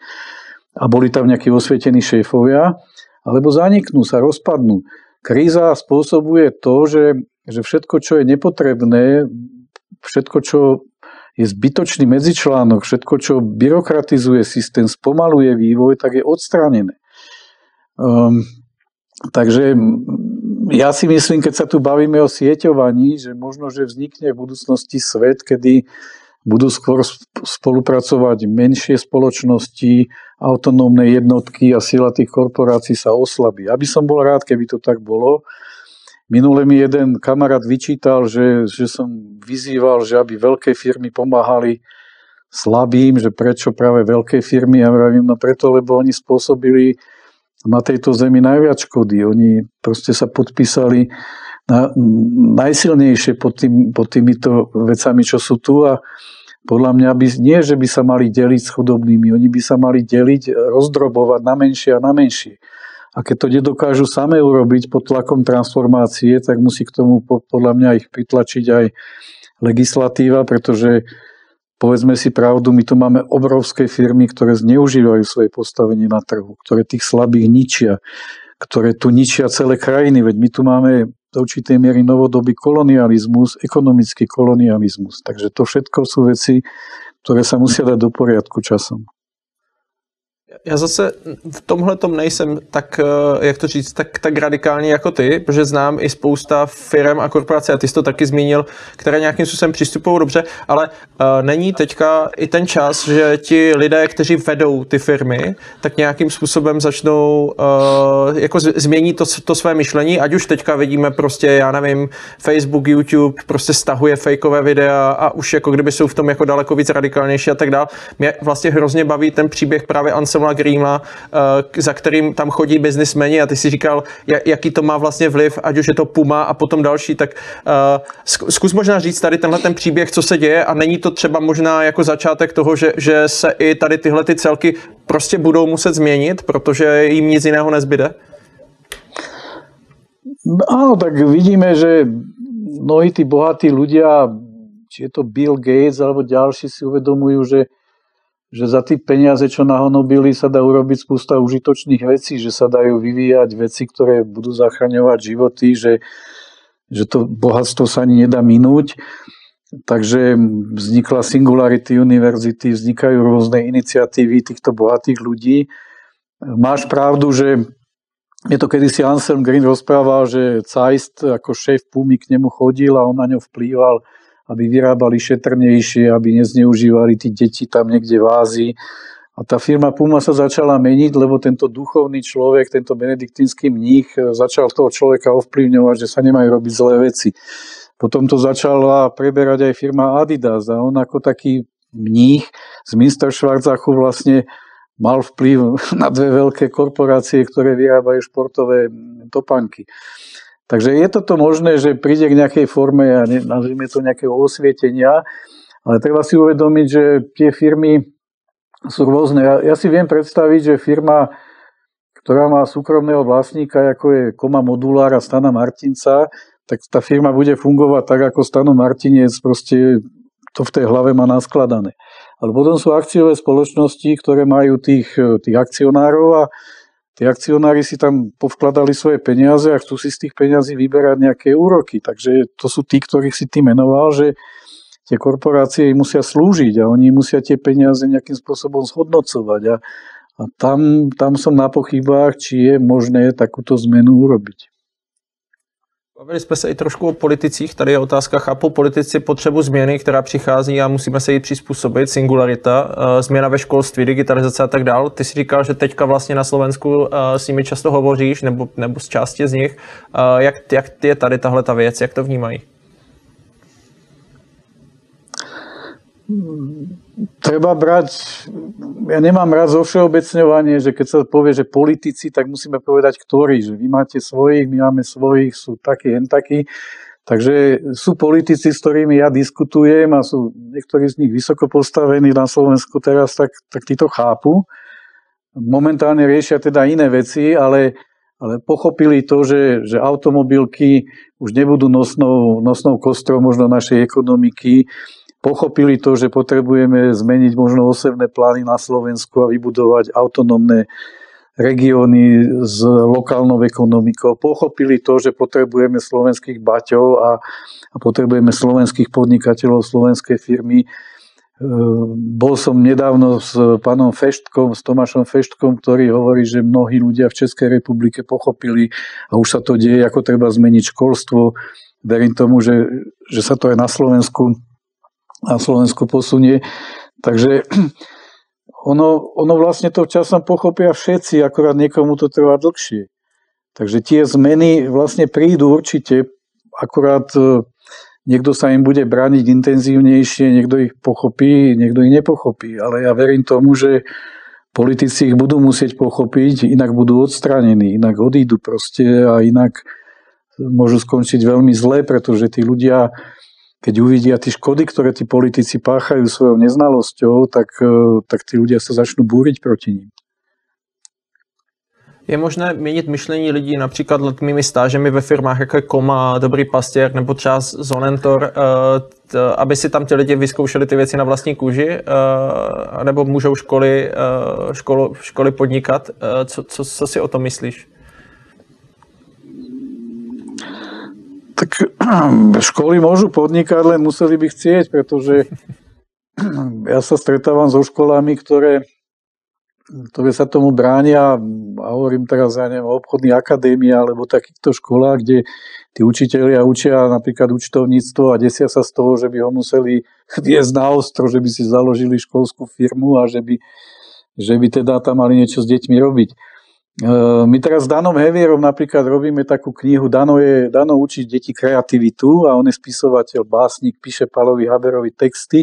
a boli tam nejakí osvietení šéfovia, alebo zaniknú sa, rozpadnú. Kríza spôsobuje to, že, že všetko, čo je nepotrebné, všetko, čo je zbytočný medzičlánok, všetko, čo byrokratizuje systém, spomaluje vývoj, tak je odstránené. Um, takže ja si myslím, keď sa tu bavíme o sieťovaní, že možno, že vznikne v budúcnosti svet, kedy budú skôr spolupracovať menšie spoločnosti, autonómne jednotky a sila tých korporácií sa oslabí. Aby som bol rád, keby to tak bolo. Minule mi jeden kamarát vyčítal, že, že som vyzýval, že aby veľké firmy pomáhali slabým, že prečo práve veľké firmy. Ja vravím, no preto, lebo oni spôsobili na tejto zemi najviac škody. Oni proste sa podpísali na, najsilnejšie pod, tým, pod týmito vecami, čo sú tu a podľa mňa by, nie, že by sa mali deliť s chudobnými, oni by sa mali deliť, rozdrobovať na menšie a na menšie. A keď to nedokážu same urobiť pod tlakom transformácie, tak musí k tomu podľa mňa ich pritlačiť aj legislatíva, pretože povedzme si pravdu, my tu máme obrovské firmy, ktoré zneužívajú svoje postavenie na trhu, ktoré tých slabých ničia, ktoré tu ničia celé krajiny, veď my tu máme do určitej miery novodobý kolonializmus, ekonomický kolonializmus. Takže to všetko sú veci, ktoré sa musia dať do poriadku časom. Já zase v tomhle tom nejsem tak, eh, jak to říct, tak, tak radikální jako ty, protože znám i spousta firm a korporací, a ty jsi to taky zmínil, které nějakým způsobem přistupují dobře, ale uh, není teďka i ten čas, že ti lidé, kteří vedou ty firmy, tak nějakým způsobem začnou uh, jako změnit to, to své myšlení, ať už teďka vidíme prostě, já nevím, Facebook, YouTube prostě stahuje fejkové videa a už jako kdyby jsou v tom jako daleko víc radikálnější a tak dále. Mě vlastně hrozně baví ten příběh právě Ansel Samuela Greena, eh, za kterým tam chodí biznismeni a ty si říkal, jaký to má vlastně vliv, ať už je to Puma a potom další, tak eh, zkus možná říct tady tenhle ten příběh, co se děje a není to třeba možná jako začátek toho, že, že se i tady tyhle ty celky prostě budou muset změnit, protože jim nic jiného nezbyde? No, áno, tak vidíme, že mnohí tí bohatí ľudia, či je to Bill Gates alebo ďalší, si uvedomujú, že že za tie peniaze, čo nahonobili, sa dá urobiť spústa užitočných vecí, že sa dajú vyvíjať veci, ktoré budú zachraňovať životy, že, že to bohatstvo sa ani nedá minúť. Takže vznikla Singularity University, vznikajú rôzne iniciatívy týchto bohatých ľudí. Máš pravdu, že je to kedysi Anselm Green rozprával, že Zeist ako šéf Pumy k nemu chodil a on na ňo vplýval aby vyrábali šetrnejšie, aby nezneužívali tí deti tam niekde v Ázii. A tá firma Puma sa začala meniť, lebo tento duchovný človek, tento benediktínsky mních začal toho človeka ovplyvňovať, že sa nemajú robiť zlé veci. Potom to začala preberať aj firma Adidas a on ako taký mních z Minster Schwarzachu vlastne mal vplyv na dve veľké korporácie, ktoré vyrábajú športové topánky. Takže je toto možné, že príde k nejakej forme, a nazvime to nejakého osvietenia, ale treba si uvedomiť, že tie firmy sú rôzne. Ja, ja si viem predstaviť, že firma, ktorá má súkromného vlastníka, ako je Koma Modulár a Stana Martinca, tak tá firma bude fungovať tak, ako Stano Martinec, proste to v tej hlave má naskladané. Ale potom sú akciové spoločnosti, ktoré majú tých, tých akcionárov a tí akcionári si tam povkladali svoje peniaze a chcú si z tých peniazí vyberať nejaké úroky. Takže to sú tí, ktorých si ty menoval, že tie korporácie im musia slúžiť a oni musia tie peniaze nejakým spôsobom zhodnocovať. A, a tam, tam som na pochybách, či je možné takúto zmenu urobiť. Bavili jsme se i trošku o politicích. Tady je otázka, chápu politici potřebu změny, která přichází a musíme se jí přizpůsobit, singularita, eh, změna ve školství, digitalizace a tak dál. Ty si říkal, že teďka vlastně na Slovensku eh, s nimi často hovoříš, nebo, nebo z části z nich. Eh, jak, jak je tady tahle ta věc, jak to vnímají? Treba brať, ja nemám rád zo všeobecňovanie, že keď sa povie, že politici, tak musíme povedať, ktorí, že vy máte svojich, my máme svojich, sú takí, hen takí. Takže sú politici, s ktorými ja diskutujem a sú niektorí z nich vysoko postavení na Slovensku teraz, tak, tak tí to chápu. Momentálne riešia teda iné veci, ale, ale pochopili to, že, že automobilky už nebudú nosnou, nosnou kostrou možno našej ekonomiky, pochopili to, že potrebujeme zmeniť možno osevné plány na Slovensku a vybudovať autonómne regióny s lokálnou ekonomikou. Pochopili to, že potrebujeme slovenských baťov a, a potrebujeme slovenských podnikateľov, slovenské firmy. E, bol som nedávno s pánom Feštkom, s Tomášom Feštkom, ktorý hovorí, že mnohí ľudia v Českej republike pochopili a už sa to deje, ako treba zmeniť školstvo. Verím tomu, že, že sa to aj na Slovensku na Slovensku posunie. Takže ono, ono vlastne to časom pochopia všetci, akorát niekomu to trvá dlhšie. Takže tie zmeny vlastne prídu určite, akorát e, niekto sa im bude brániť intenzívnejšie, niekto ich pochopí, niekto ich nepochopí. Ale ja verím tomu, že politici ich budú musieť pochopiť, inak budú odstranení, inak odídu proste a inak môžu skončiť veľmi zle, pretože tí ľudia keď uvidia tie škody, ktoré tí politici páchajú svojou neznalosťou, tak, e, tak tí ľudia sa začnú búriť proti ním. Je možné měnit myšlení lidí například letmými stážemi ve firmách jako je Koma, Dobrý pastěr nebo třeba Zonentor, e, aby si tam ti lidi vyzkoušeli ty věci na vlastní kůži, e, nebo můžou školy, školu, školy podnikat. Co, co, co si o tom myslíš? Tak školy môžu podnikať, len museli by chcieť, pretože ja sa stretávam so školami, ktoré ktoré sa tomu bránia, a hovorím teraz, ja neviem, o obchodných akadémie alebo takýchto školách, kde tí učiteľia učia napríklad účtovníctvo a desia sa z toho, že by ho museli viesť na ostro, že by si založili školskú firmu a že by, že by teda tam mali niečo s deťmi robiť. E, my teraz s Danom Hevierom napríklad robíme takú knihu, Dano, je, Dano učí deti kreativitu a on je spisovateľ, básnik, píše Palovi Haberovi texty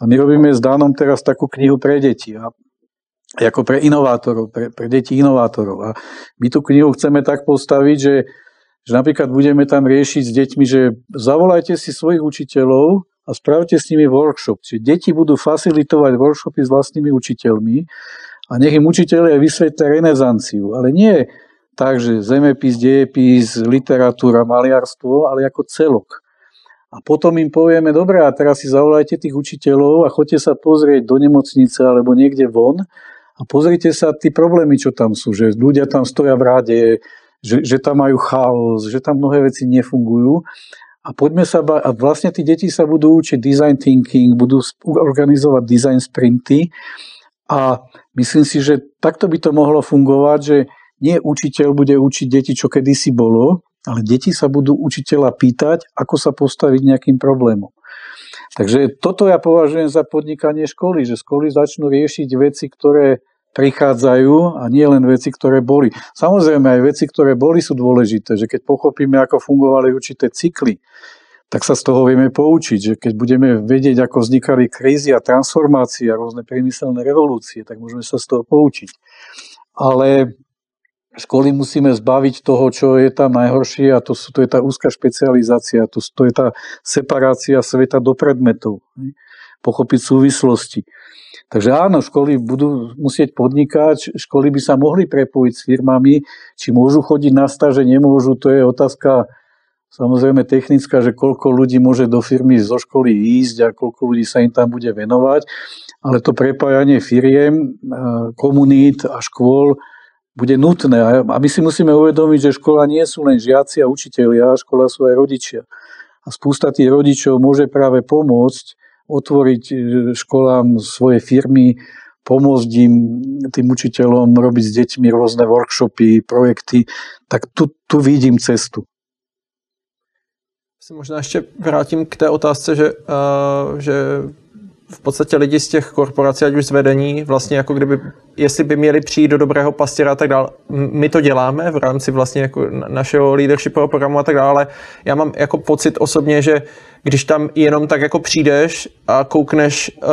a my robíme s Danom teraz takú knihu pre deti. A ako pre inovátorov, pre, pre deti inovátorov. A my tú knihu chceme tak postaviť, že, že napríklad budeme tam riešiť s deťmi, že zavolajte si svojich učiteľov a spravte s nimi workshop. Čiže deti budú facilitovať workshopy s vlastnými učiteľmi a nech im učiteľia vysvetlia renesanciu. Ale nie tak, že zemepis, dejepis, literatúra, maliarstvo, ale ako celok. A potom im povieme, dobre, a teraz si zavolajte tých učiteľov a choďte sa pozrieť do nemocnice alebo niekde von a pozrite sa tí problémy, čo tam sú, že ľudia tam stoja v rade, že, že tam majú chaos, že tam mnohé veci nefungujú. A poďme sa ba- a vlastne tí deti sa budú učiť design thinking, budú organizovať design sprinty a myslím si, že takto by to mohlo fungovať, že nie učiteľ bude učiť deti, čo kedysi bolo, ale deti sa budú učiteľa pýtať, ako sa postaviť nejakým problémom. Takže toto ja považujem za podnikanie školy, že školy začnú riešiť veci, ktoré prichádzajú a nie len veci, ktoré boli. Samozrejme aj veci, ktoré boli sú dôležité, že keď pochopíme, ako fungovali určité cykly, tak sa z toho vieme poučiť, že keď budeme vedieť, ako vznikali krízy a transformácie a rôzne priemyselné revolúcie, tak môžeme sa z toho poučiť. Ale školy musíme zbaviť toho, čo je tam najhoršie a to, sú, to je tá úzka špecializácia, to, to je tá separácia sveta do predmetov, pochopiť súvislosti. Takže áno, školy budú musieť podnikať, školy by sa mohli prepojiť s firmami, či môžu chodiť na stáže, nemôžu, to je otázka samozrejme technická, že koľko ľudí môže do firmy zo školy ísť a koľko ľudí sa im tam bude venovať, ale to prepájanie firiem, komunít a škôl bude nutné. A my si musíme uvedomiť, že škola nie sú len žiaci a učiteľia, škola sú aj rodičia. A spústa tých rodičov môže práve pomôcť otvoriť e, školám svoje firmy, pomôcť im, tým učiteľom robiť s deťmi rôzne workshopy, projekty, tak tu, tu vidím cestu. Si možná ještě vrátím k té otázce, že, uh, že v podstatě lidi z těch korporací, ať už z vedení, vlastně jako kdyby, jestli by měli přijít do dobrého pastěra a tak dále. My to děláme v rámci vlastně jako našeho leadershipového programu a tak dále, já mám jako pocit osobně, že když tam jenom tak jako přijdeš a koukneš, uh,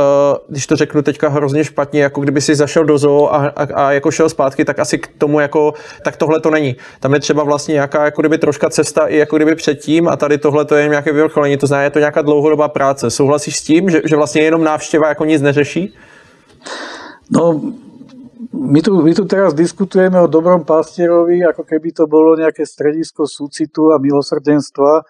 když to řeknu teďka hrozně špatně, jako kdyby si zašel do zoo a, a, a jako šel zpátky, tak asi k tomu jako, tak tohle to není. Tam je třeba vlastně nějaká jako kdyby troška cesta i jako kdyby předtím a tady tohle to je nějaké vyvrcholení, to znamená, je to nějaká dlouhodobá práce. Souhlasíš s tím, že, že vlastně jenom návštěva jako nic neřeší? No, my tu, my tu teraz diskutujeme o dobrom pastierovi, ako keby to bolo nejaké stredisko súcitu a milosrdenstva,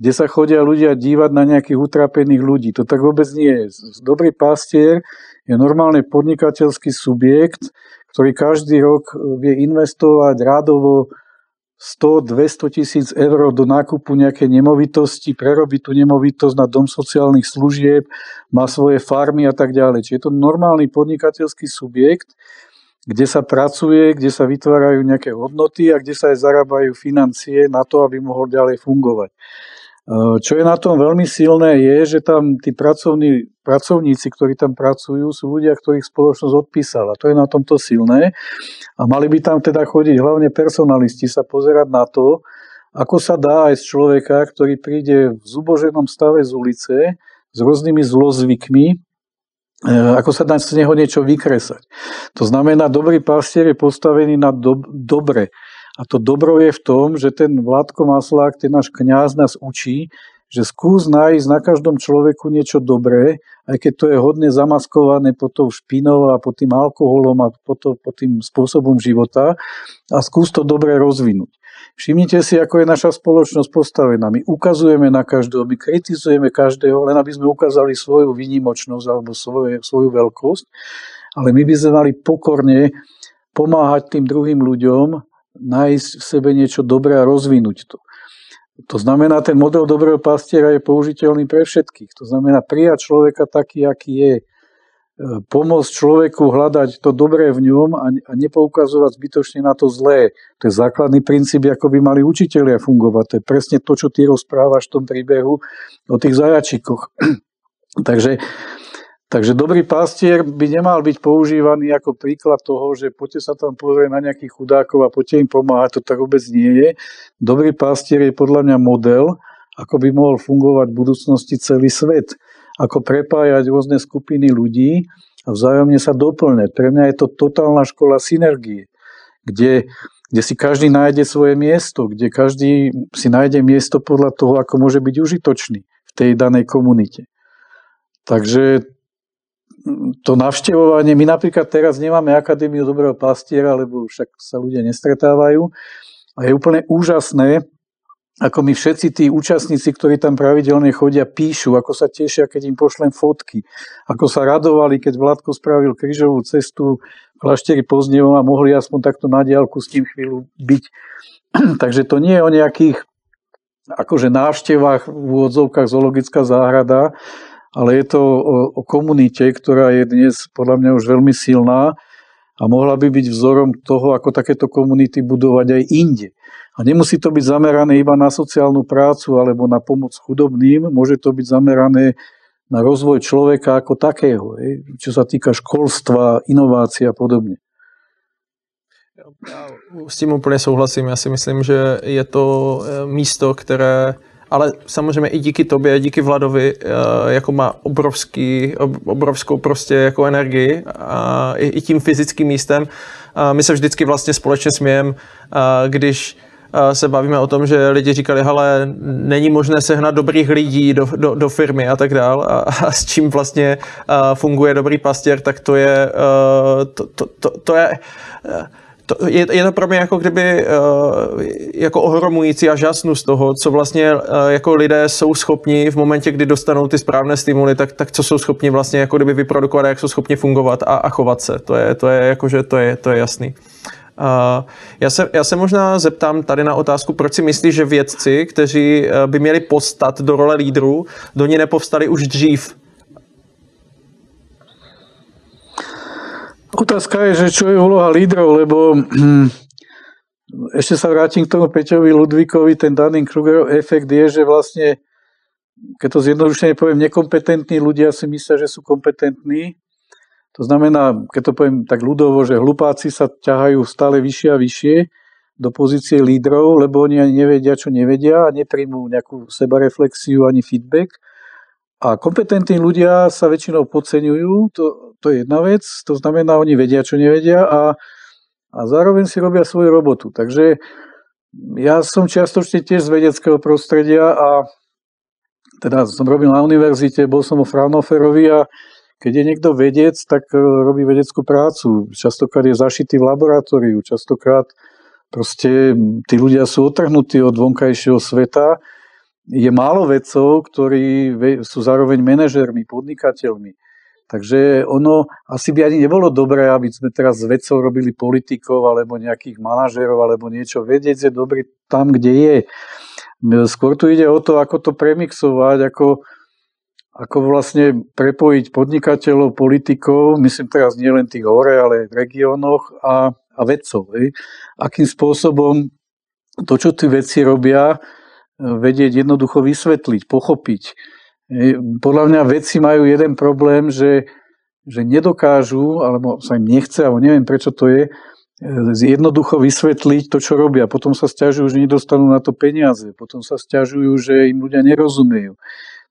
kde sa chodia ľudia dívať na nejakých utrapených ľudí. To tak vôbec nie je. Dobrý pastier je normálny podnikateľský subjekt, ktorý každý rok vie investovať rádovo 100-200 tisíc eur do nákupu nejakej nemovitosti, prerobiť tú nemovitosť na dom sociálnych služieb, má svoje farmy a tak ďalej. Čiže je to normálny podnikateľský subjekt, kde sa pracuje, kde sa vytvárajú nejaké hodnoty a kde sa aj zarábajú financie na to, aby mohol ďalej fungovať. Čo je na tom veľmi silné je, že tam tí pracovní, pracovníci, ktorí tam pracujú, sú ľudia, ktorých spoločnosť odpísala. To je na tomto silné. A mali by tam teda chodiť hlavne personalisti sa pozerať na to, ako sa dá aj z človeka, ktorý príde v zuboženom stave z ulice s rôznymi zlozvykmi, e, ako sa dá z neho niečo vykresať. To znamená, dobrý pastier je postavený na do, dobre a to dobro je v tom, že ten Vládko Maslák, ten náš kňaz nás učí, že skús nájsť na každom človeku niečo dobré, aj keď to je hodne zamaskované pod tou špinou a pod tým alkoholom a pod, to, pod tým spôsobom života a skús to dobre rozvinúť. Všimnite si, ako je naša spoločnosť postavená. My ukazujeme na každého, my kritizujeme každého, len aby sme ukázali svoju výnimočnosť alebo svoje, svoju veľkosť, ale my by sme mali pokorne pomáhať tým druhým ľuďom nájsť v sebe niečo dobré a rozvinúť to. To znamená, ten model dobrého pastiera je použiteľný pre všetkých. To znamená prijať človeka taký, aký je. pomôcť človeku hľadať to dobré v ňom a, a nepoukazovať zbytočne na to zlé. To je základný princíp, ako by mali učiteľia fungovať. To je presne to, čo ty rozprávaš v tom príbehu o tých zajačikoch. takže, takže dobrý pastier by nemal byť používaný ako príklad toho, že poďte sa tam pozrieť na nejakých chudákov a poďte im pomáhať. To tak vôbec nie je. Dobrý pastier je podľa mňa model, ako by mohol fungovať v budúcnosti celý svet ako prepájať rôzne skupiny ľudí a vzájomne sa doplňať. Pre mňa je to totálna škola synergie, kde, kde si každý nájde svoje miesto, kde každý si nájde miesto podľa toho, ako môže byť užitočný v tej danej komunite. Takže to navštevovanie, my napríklad teraz nemáme Akadémiu dobrého pastiera, lebo však sa ľudia nestretávajú a je úplne úžasné, ako mi všetci tí účastníci, ktorí tam pravidelne chodia, píšu, ako sa tešia, keď im pošlem fotky, ako sa radovali, keď Vládko spravil krížovú cestu v klášteri Pozdnevom a mohli aspoň takto na diálku s tým chvíľu byť. Takže to nie je o nejakých akože návštevách v úvodzovkách zoologická záhrada, ale je to o, o komunite, ktorá je dnes podľa mňa už veľmi silná a mohla by byť vzorom toho, ako takéto komunity budovať aj inde. A nemusí to byť zamerané iba na sociálnu prácu alebo na pomoc chudobným, môže to byť zamerané na rozvoj človeka ako takého, čo sa týka školstva, inovácií a podobne. Já s tím úplně souhlasím. Já si myslím, že je to eh, místo, které ale samozřejmě i díky tobě, díky Vladovi, eh, jako má obrovský, obrovskou prostě jako energii a i tím fyzickým místem. My se vždycky vlastně společně smějem, když se bavíme o tom, že lidi říkali, ale není možné sehnat dobrých lidí do, do, do firmy a tak dál a, a s čím vlastně funguje dobrý pastěr, tak to je, to, to, to, to je to, je, je to pro mě jako kdyby uh, jako ohromující a žasnu z toho, co vlastně uh, jako lidé jsou schopni v momentě, kdy dostanou ty správné stimuly, tak, tak co jsou schopni vlastně jako kdyby vyprodukovat jak jsou schopni fungovat a, a chovat se. To je, to je jako, že to je, to je jasný. Uh, já, se, já se možná zeptám tady na otázku, proč si myslíš, že vědci, kteří by měli postat do role lídrů, do ní nepovstali už dřív? Otázka je, že čo je úloha lídrov, lebo hm, ešte sa vrátim k tomu Peťovi Ludvíkovi, ten Dunning-Krugerov efekt je, že vlastne, keď to zjednodušene poviem, nekompetentní ľudia si myslia, že sú kompetentní. To znamená, keď to poviem tak ľudovo, že hlupáci sa ťahajú stále vyššie a vyššie do pozície lídrov, lebo oni ani nevedia, čo nevedia a nepríjmú nejakú sebareflexiu ani feedback. A kompetentní ľudia sa väčšinou podceňujú, to, to je jedna vec, to znamená, oni vedia, čo nevedia a, a zároveň si robia svoju robotu. Takže ja som čiastočne tiež z vedeckého prostredia a teda som robil na univerzite, bol som o Fraunhoferovi a keď je niekto vedec, tak e, robí vedeckú prácu. Častokrát je zašitý v laboratóriu, častokrát proste tí ľudia sú otrhnutí od vonkajšieho sveta. Je málo vedcov, ktorí sú zároveň manažermi, podnikateľmi. Takže ono asi by ani nebolo dobré, aby sme teraz s vedcov robili politikov alebo nejakých manažerov alebo niečo. Vedec je dobrý tam, kde je. Skôr tu ide o to, ako to premixovať, ako, ako vlastne prepojiť podnikateľov, politikov, myslím teraz nie len tých hore, ale aj v regiónoch a, a vedcov. Hej. Akým spôsobom to, čo tí vedci robia, vedieť jednoducho vysvetliť, pochopiť podľa mňa vedci majú jeden problém, že, že nedokážu, alebo sa im nechce, alebo neviem prečo to je, jednoducho vysvetliť to, čo robia. Potom sa stiažujú, že nedostanú na to peniaze. Potom sa stiažujú, že im ľudia nerozumejú.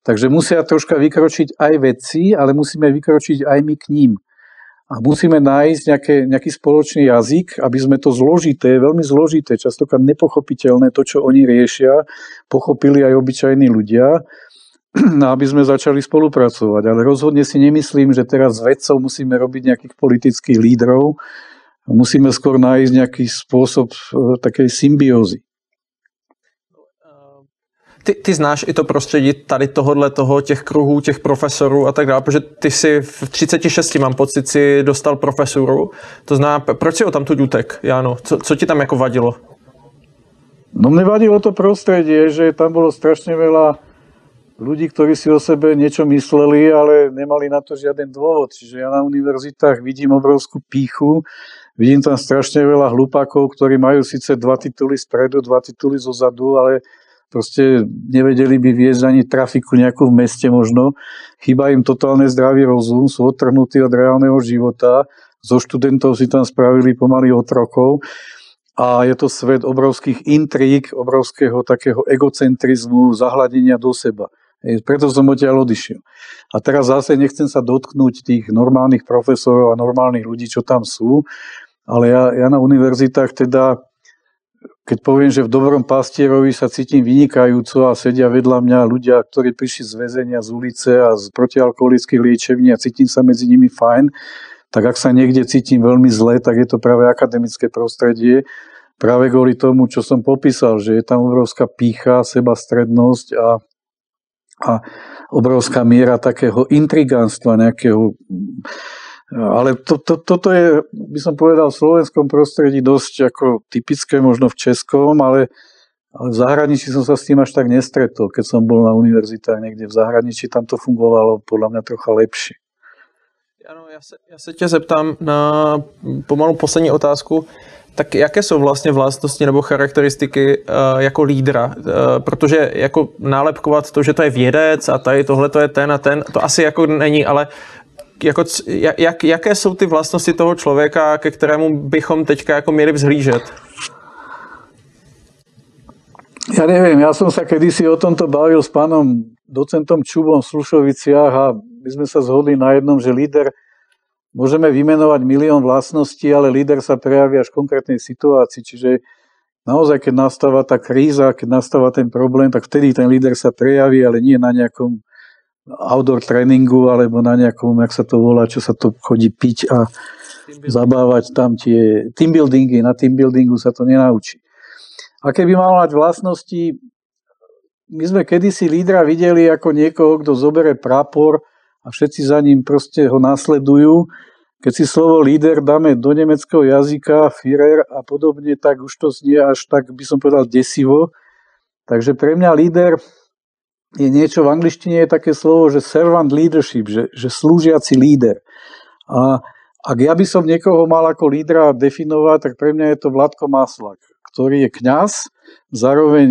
Takže musia troška vykročiť aj vedci, ale musíme vykročiť aj my k ním. A musíme nájsť nejaké, nejaký spoločný jazyk, aby sme to zložité, veľmi zložité, častokrát nepochopiteľné, to, čo oni riešia, pochopili aj obyčajní ľudia aby sme začali spolupracovať. Ale rozhodne si nemyslím, že teraz s vedcov musíme robiť nejakých politických lídrov. Musíme skôr nájsť nejaký spôsob e, takej symbiózy. Ty, ty znáš i to prostředí tady tohohle toho, těch kruhů, těch profesorů a tak dále, protože ty si v 36, mám pocit, si dostal profesuru. To zná, proč si ho tam tu utek, Jáno? Co, co ti tam jako vadilo? No mne vadilo to prostredie, že tam bolo strašne veľa ľudí, ktorí si o sebe niečo mysleli, ale nemali na to žiaden dôvod. Čiže ja na univerzitách vidím obrovskú píchu, vidím tam strašne veľa hlupákov, ktorí majú síce dva tituly spredu, dva tituly zozadu, ale proste nevedeli by viesť ani trafiku nejakú v meste možno. Chýba im totálne zdravý rozum, sú odtrhnutí od reálneho života, zo študentov si tam spravili pomaly otrokov a je to svet obrovských intrík, obrovského takého egocentrizmu, zahľadenia do seba. Preto som odtiaľ odišiel. A teraz zase nechcem sa dotknúť tých normálnych profesorov a normálnych ľudí, čo tam sú, ale ja, ja na univerzitách teda, keď poviem, že v dobrom pastierovi sa cítim vynikajúco a sedia vedľa mňa ľudia, ktorí prišli z väzenia, z ulice a z protialkoholických liečební a cítim sa medzi nimi fajn, tak ak sa niekde cítim veľmi zle, tak je to práve akademické prostredie, práve kvôli tomu, čo som popísal, že je tam obrovská pícha, sebastrednosť a a obrovská miera takého intrigánstva, nejakého ale to, to, toto je, by som povedal, v slovenskom prostredí dosť ako typické, možno v českom, ale, ale v zahraničí som sa s tým až tak nestretol. Keď som bol na univerzitách niekde v zahraničí, tam to fungovalo podľa mňa trocha lepšie. Ano, já se, já se tě zeptám na pomalu poslední otázku. Tak jaké jsou vlastně vlastnosti nebo charakteristiky uh, jako lídra? Uh, protože jako nálepkovat to, že to je vědec a tady tohle to je ten a ten, to asi jako není, ale jako, jak, jaké jsou ty vlastnosti toho člověka, ke kterému bychom teďka jako měli vzhlížet? Ja neviem, ja som sa kedysi o tomto bavil s pánom docentom Čubom v Slušoviciach a my sme sa zhodli na jednom, že líder Môžeme vymenovať milión vlastností, ale líder sa prejaví až v konkrétnej situácii. Čiže naozaj, keď nastáva tá kríza, keď nastáva ten problém, tak vtedy ten líder sa prejaví, ale nie na nejakom outdoor tréningu alebo na nejakom, jak sa to volá, čo sa to chodí piť a zabávať tam tie team buildingy. Na team buildingu sa to nenaučí. A keby mal mať vlastnosti, my sme kedysi lídra videli ako niekoho, kto zobere prapor a všetci za ním proste ho nasledujú. Keď si slovo líder dáme do nemeckého jazyka, Führer a podobne, tak už to znie až tak, by som povedal, desivo. Takže pre mňa líder je niečo, v angličtine je také slovo, že servant leadership, že, že slúžiaci líder. A ak ja by som niekoho mal ako lídra definovať, tak pre mňa je to Vladko Maslak, ktorý je kňaz, zároveň,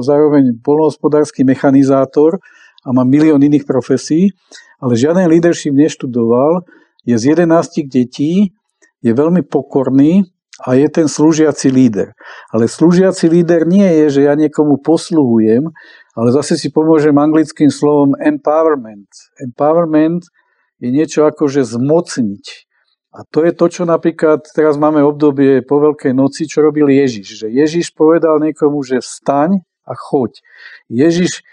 zároveň polnohospodársky mechanizátor, a má milión iných profesí, ale žiaden leadership neštudoval, je z 11 detí, je veľmi pokorný a je ten slúžiaci líder. Ale slúžiaci líder nie je, že ja niekomu posluhujem, ale zase si pomôžem anglickým slovom empowerment. Empowerment je niečo ako, že zmocniť. A to je to, čo napríklad teraz máme obdobie po Veľkej noci, čo robil Ježiš. Že Ježiš povedal niekomu, že vstaň a choď. Ježiš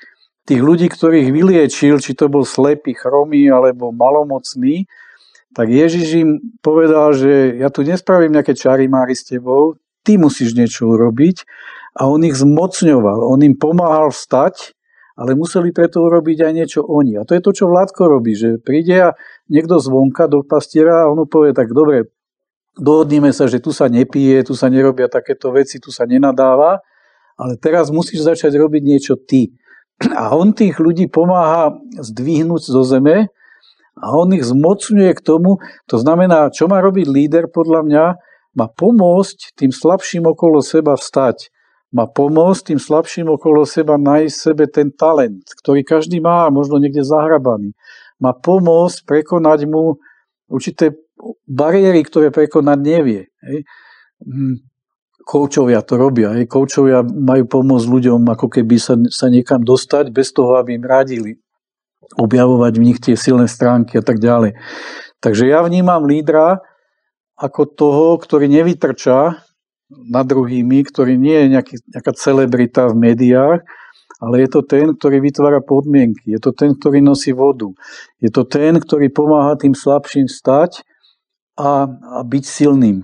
tých ľudí, ktorých vyliečil, či to bol slepý, chromý alebo malomocný, tak Ježiš im povedal, že ja tu nespravím nejaké čary mári s tebou, ty musíš niečo urobiť a on ich zmocňoval, on im pomáhal vstať, ale museli preto urobiť aj niečo oni. A to je to, čo Vládko robí, že príde a niekto zvonka do pastiera a on povie, tak dobre, dohodníme sa, že tu sa nepije, tu sa nerobia takéto veci, tu sa nenadáva, ale teraz musíš začať robiť niečo ty. A on tých ľudí pomáha zdvihnúť zo zeme a on ich zmocňuje k tomu. To znamená, čo má robiť líder podľa mňa, má pomôcť tým slabším okolo seba vstať. Má pomôcť tým slabším okolo seba nájsť sebe ten talent, ktorý každý má, možno niekde zahrabaný. Má pomôcť prekonať mu určité bariéry, ktoré prekonať nevie. Hej. Koučovia to robia. Hej. Koučovia majú pomôcť ľuďom ako keby sa, sa niekam dostať bez toho, aby im radili. Objavovať v nich tie silné stránky a tak ďalej. Takže ja vnímam lídra ako toho, ktorý nevytrča nad druhými, ktorý nie je nejaký, nejaká celebrita v médiách, ale je to ten, ktorý vytvára podmienky, je to ten, ktorý nosí vodu, je to ten, ktorý pomáha tým slabším stať a, a byť silným.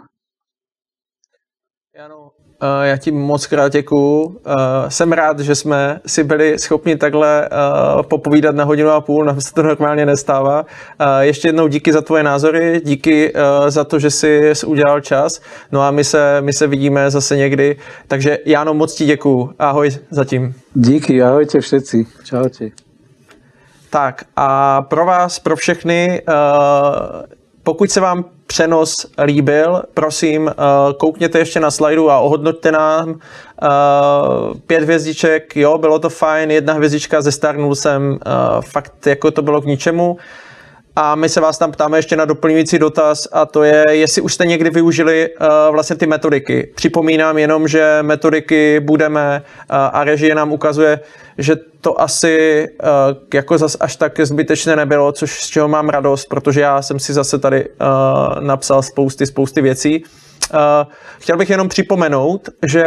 Uh, já ti moc krát děkuju. Uh, jsem rád, že jsme si byli schopni takhle uh, popovídat na hodinu a půl, nám se to normálně nestává. Ještě jednou díky za tvoje názory, díky za to, že jsi udělal čas. No a my se, my se vidíme zase někdy. Takže Jáno, moc ti děkuju. Ahoj zatím. Díky, ahojte všetci. Čaute. Tak a pro vás, pro všechny, pokud se vám přenos líbil, prosím, uh, koukněte ještě na slajdu a ohodnoťte nám. Uh, pět hvězdiček, jo, bylo to fajn, jedna hvězdička, zestarnul jsem, uh, fakt jako to bylo k ničemu. A my se vás tam ptáme ještě na doplňující dotaz a to je, jestli už jste někdy využili uh, vlastně ty metodiky. Připomínám jenom, že metodiky budeme uh, a režie nám ukazuje, že to asi uh, jako zas až tak zbytečné nebylo, což z čeho mám radost, protože já jsem si zase tady uh, napsal spousty, spousty věcí. Uh, chtěl bych jenom připomenout, že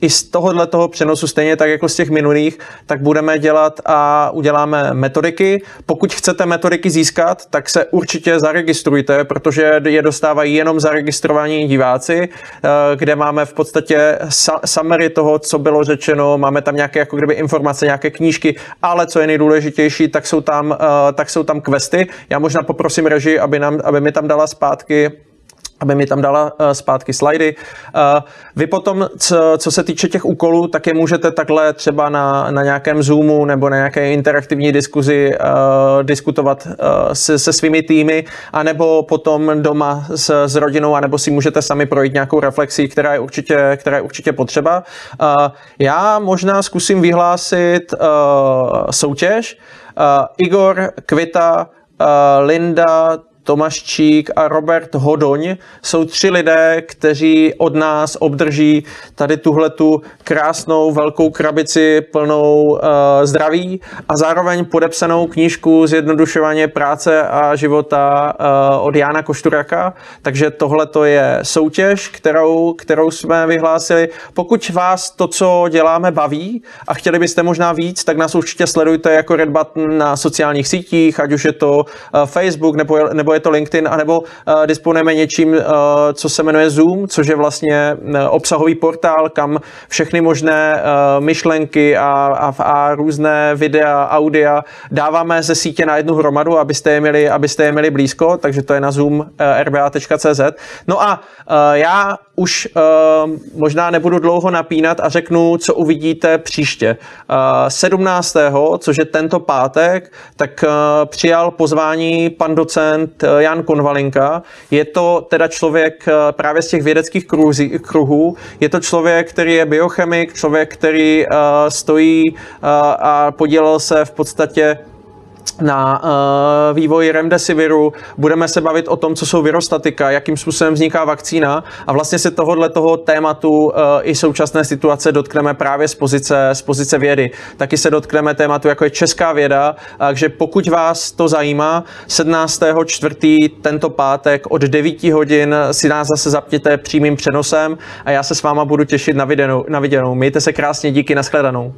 i z tohohle toho přenosu, stejně tak jako z těch minulých, tak budeme dělat a uděláme metodiky. Pokud chcete metodiky získat, tak se určitě zaregistrujte, protože je dostávají jenom zaregistrovaní diváci, uh, kde máme v podstatě summary toho, co bylo řečeno, máme tam nějaké jako kdyby informace, nějaké knížky, ale co je nejdůležitější, tak jsou tam, uh, tak jsou tam questy. Já možná poprosím režii, aby, nám, aby mi tam dala zpátky aby mi tam dala uh, zpátky slajdy. Uh, vy potom, co, se týče těch úkolů, tak je můžete takhle třeba na, na nějakém Zoomu nebo na nějaké interaktivní diskuzi uh, diskutovat uh, se, se svými týmy, anebo potom doma s, s rodinou, anebo si můžete sami projít nějakou reflexi, která je určitě, která je určitě potřeba. Uh, já možná zkusím vyhlásit uh, soutěž. Uh, Igor Kvita, uh, Linda, Tomaščík a Robert Hodoň jsou tři lidé, kteří od nás obdrží tady tuhletu krásnou velkou krabici plnou uh, zdraví a zároveň podepsanou knížku Zjednodušování práce a života uh, od Jána Košturaka. Takže tohle to je soutěž, kterou, kterou jsme vyhlásili. Pokud vás to, co děláme, baví a chtěli byste možná víc, tak nás určitě sledujte jako Red Button na sociálních sítích, ať už je to uh, Facebook nebo, nebo je je to LinkedIn, anebo uh, disponujeme něčím, uh, co se jmenuje Zoom, což je vlastně uh, obsahový portál, kam všechny možné myšlenky a, a, a různé videa, audia dáváme ze sítě na jednu hromadu, abyste je měli, abyste je měli blízko, takže to je na zoom rba.cz. No a já už uh, možná nebudu dlouho napínat a řeknu, co uvidíte příště. Uh, 17. což je tento pátek, tak uh, přijal pozvání pan docent uh, Jan Konvalinka. Je to teda člověk uh, právě z těch vědeckých kruhů, kruhů. Je to člověk, který je biochemik, člověk, který uh, stojí uh, a podílel se v podstatě na uh, vývoji remdesiviru, budeme se bavit o tom, co jsou virostatika, jakým způsobem vzniká vakcína a vlastně se tohohle toho tématu uh, i současné situace dotkneme právě z pozice, z pozice vědy. Taky se dotkneme tématu, jako je česká věda, takže pokud vás to zajímá, 17. čtvrtý tento pátek od 9 hodin si nás zase zapněte přímým přenosem a já se s váma budu těšit na viděnou. Na viděnou. Mějte se krásně, díky, nashledanou.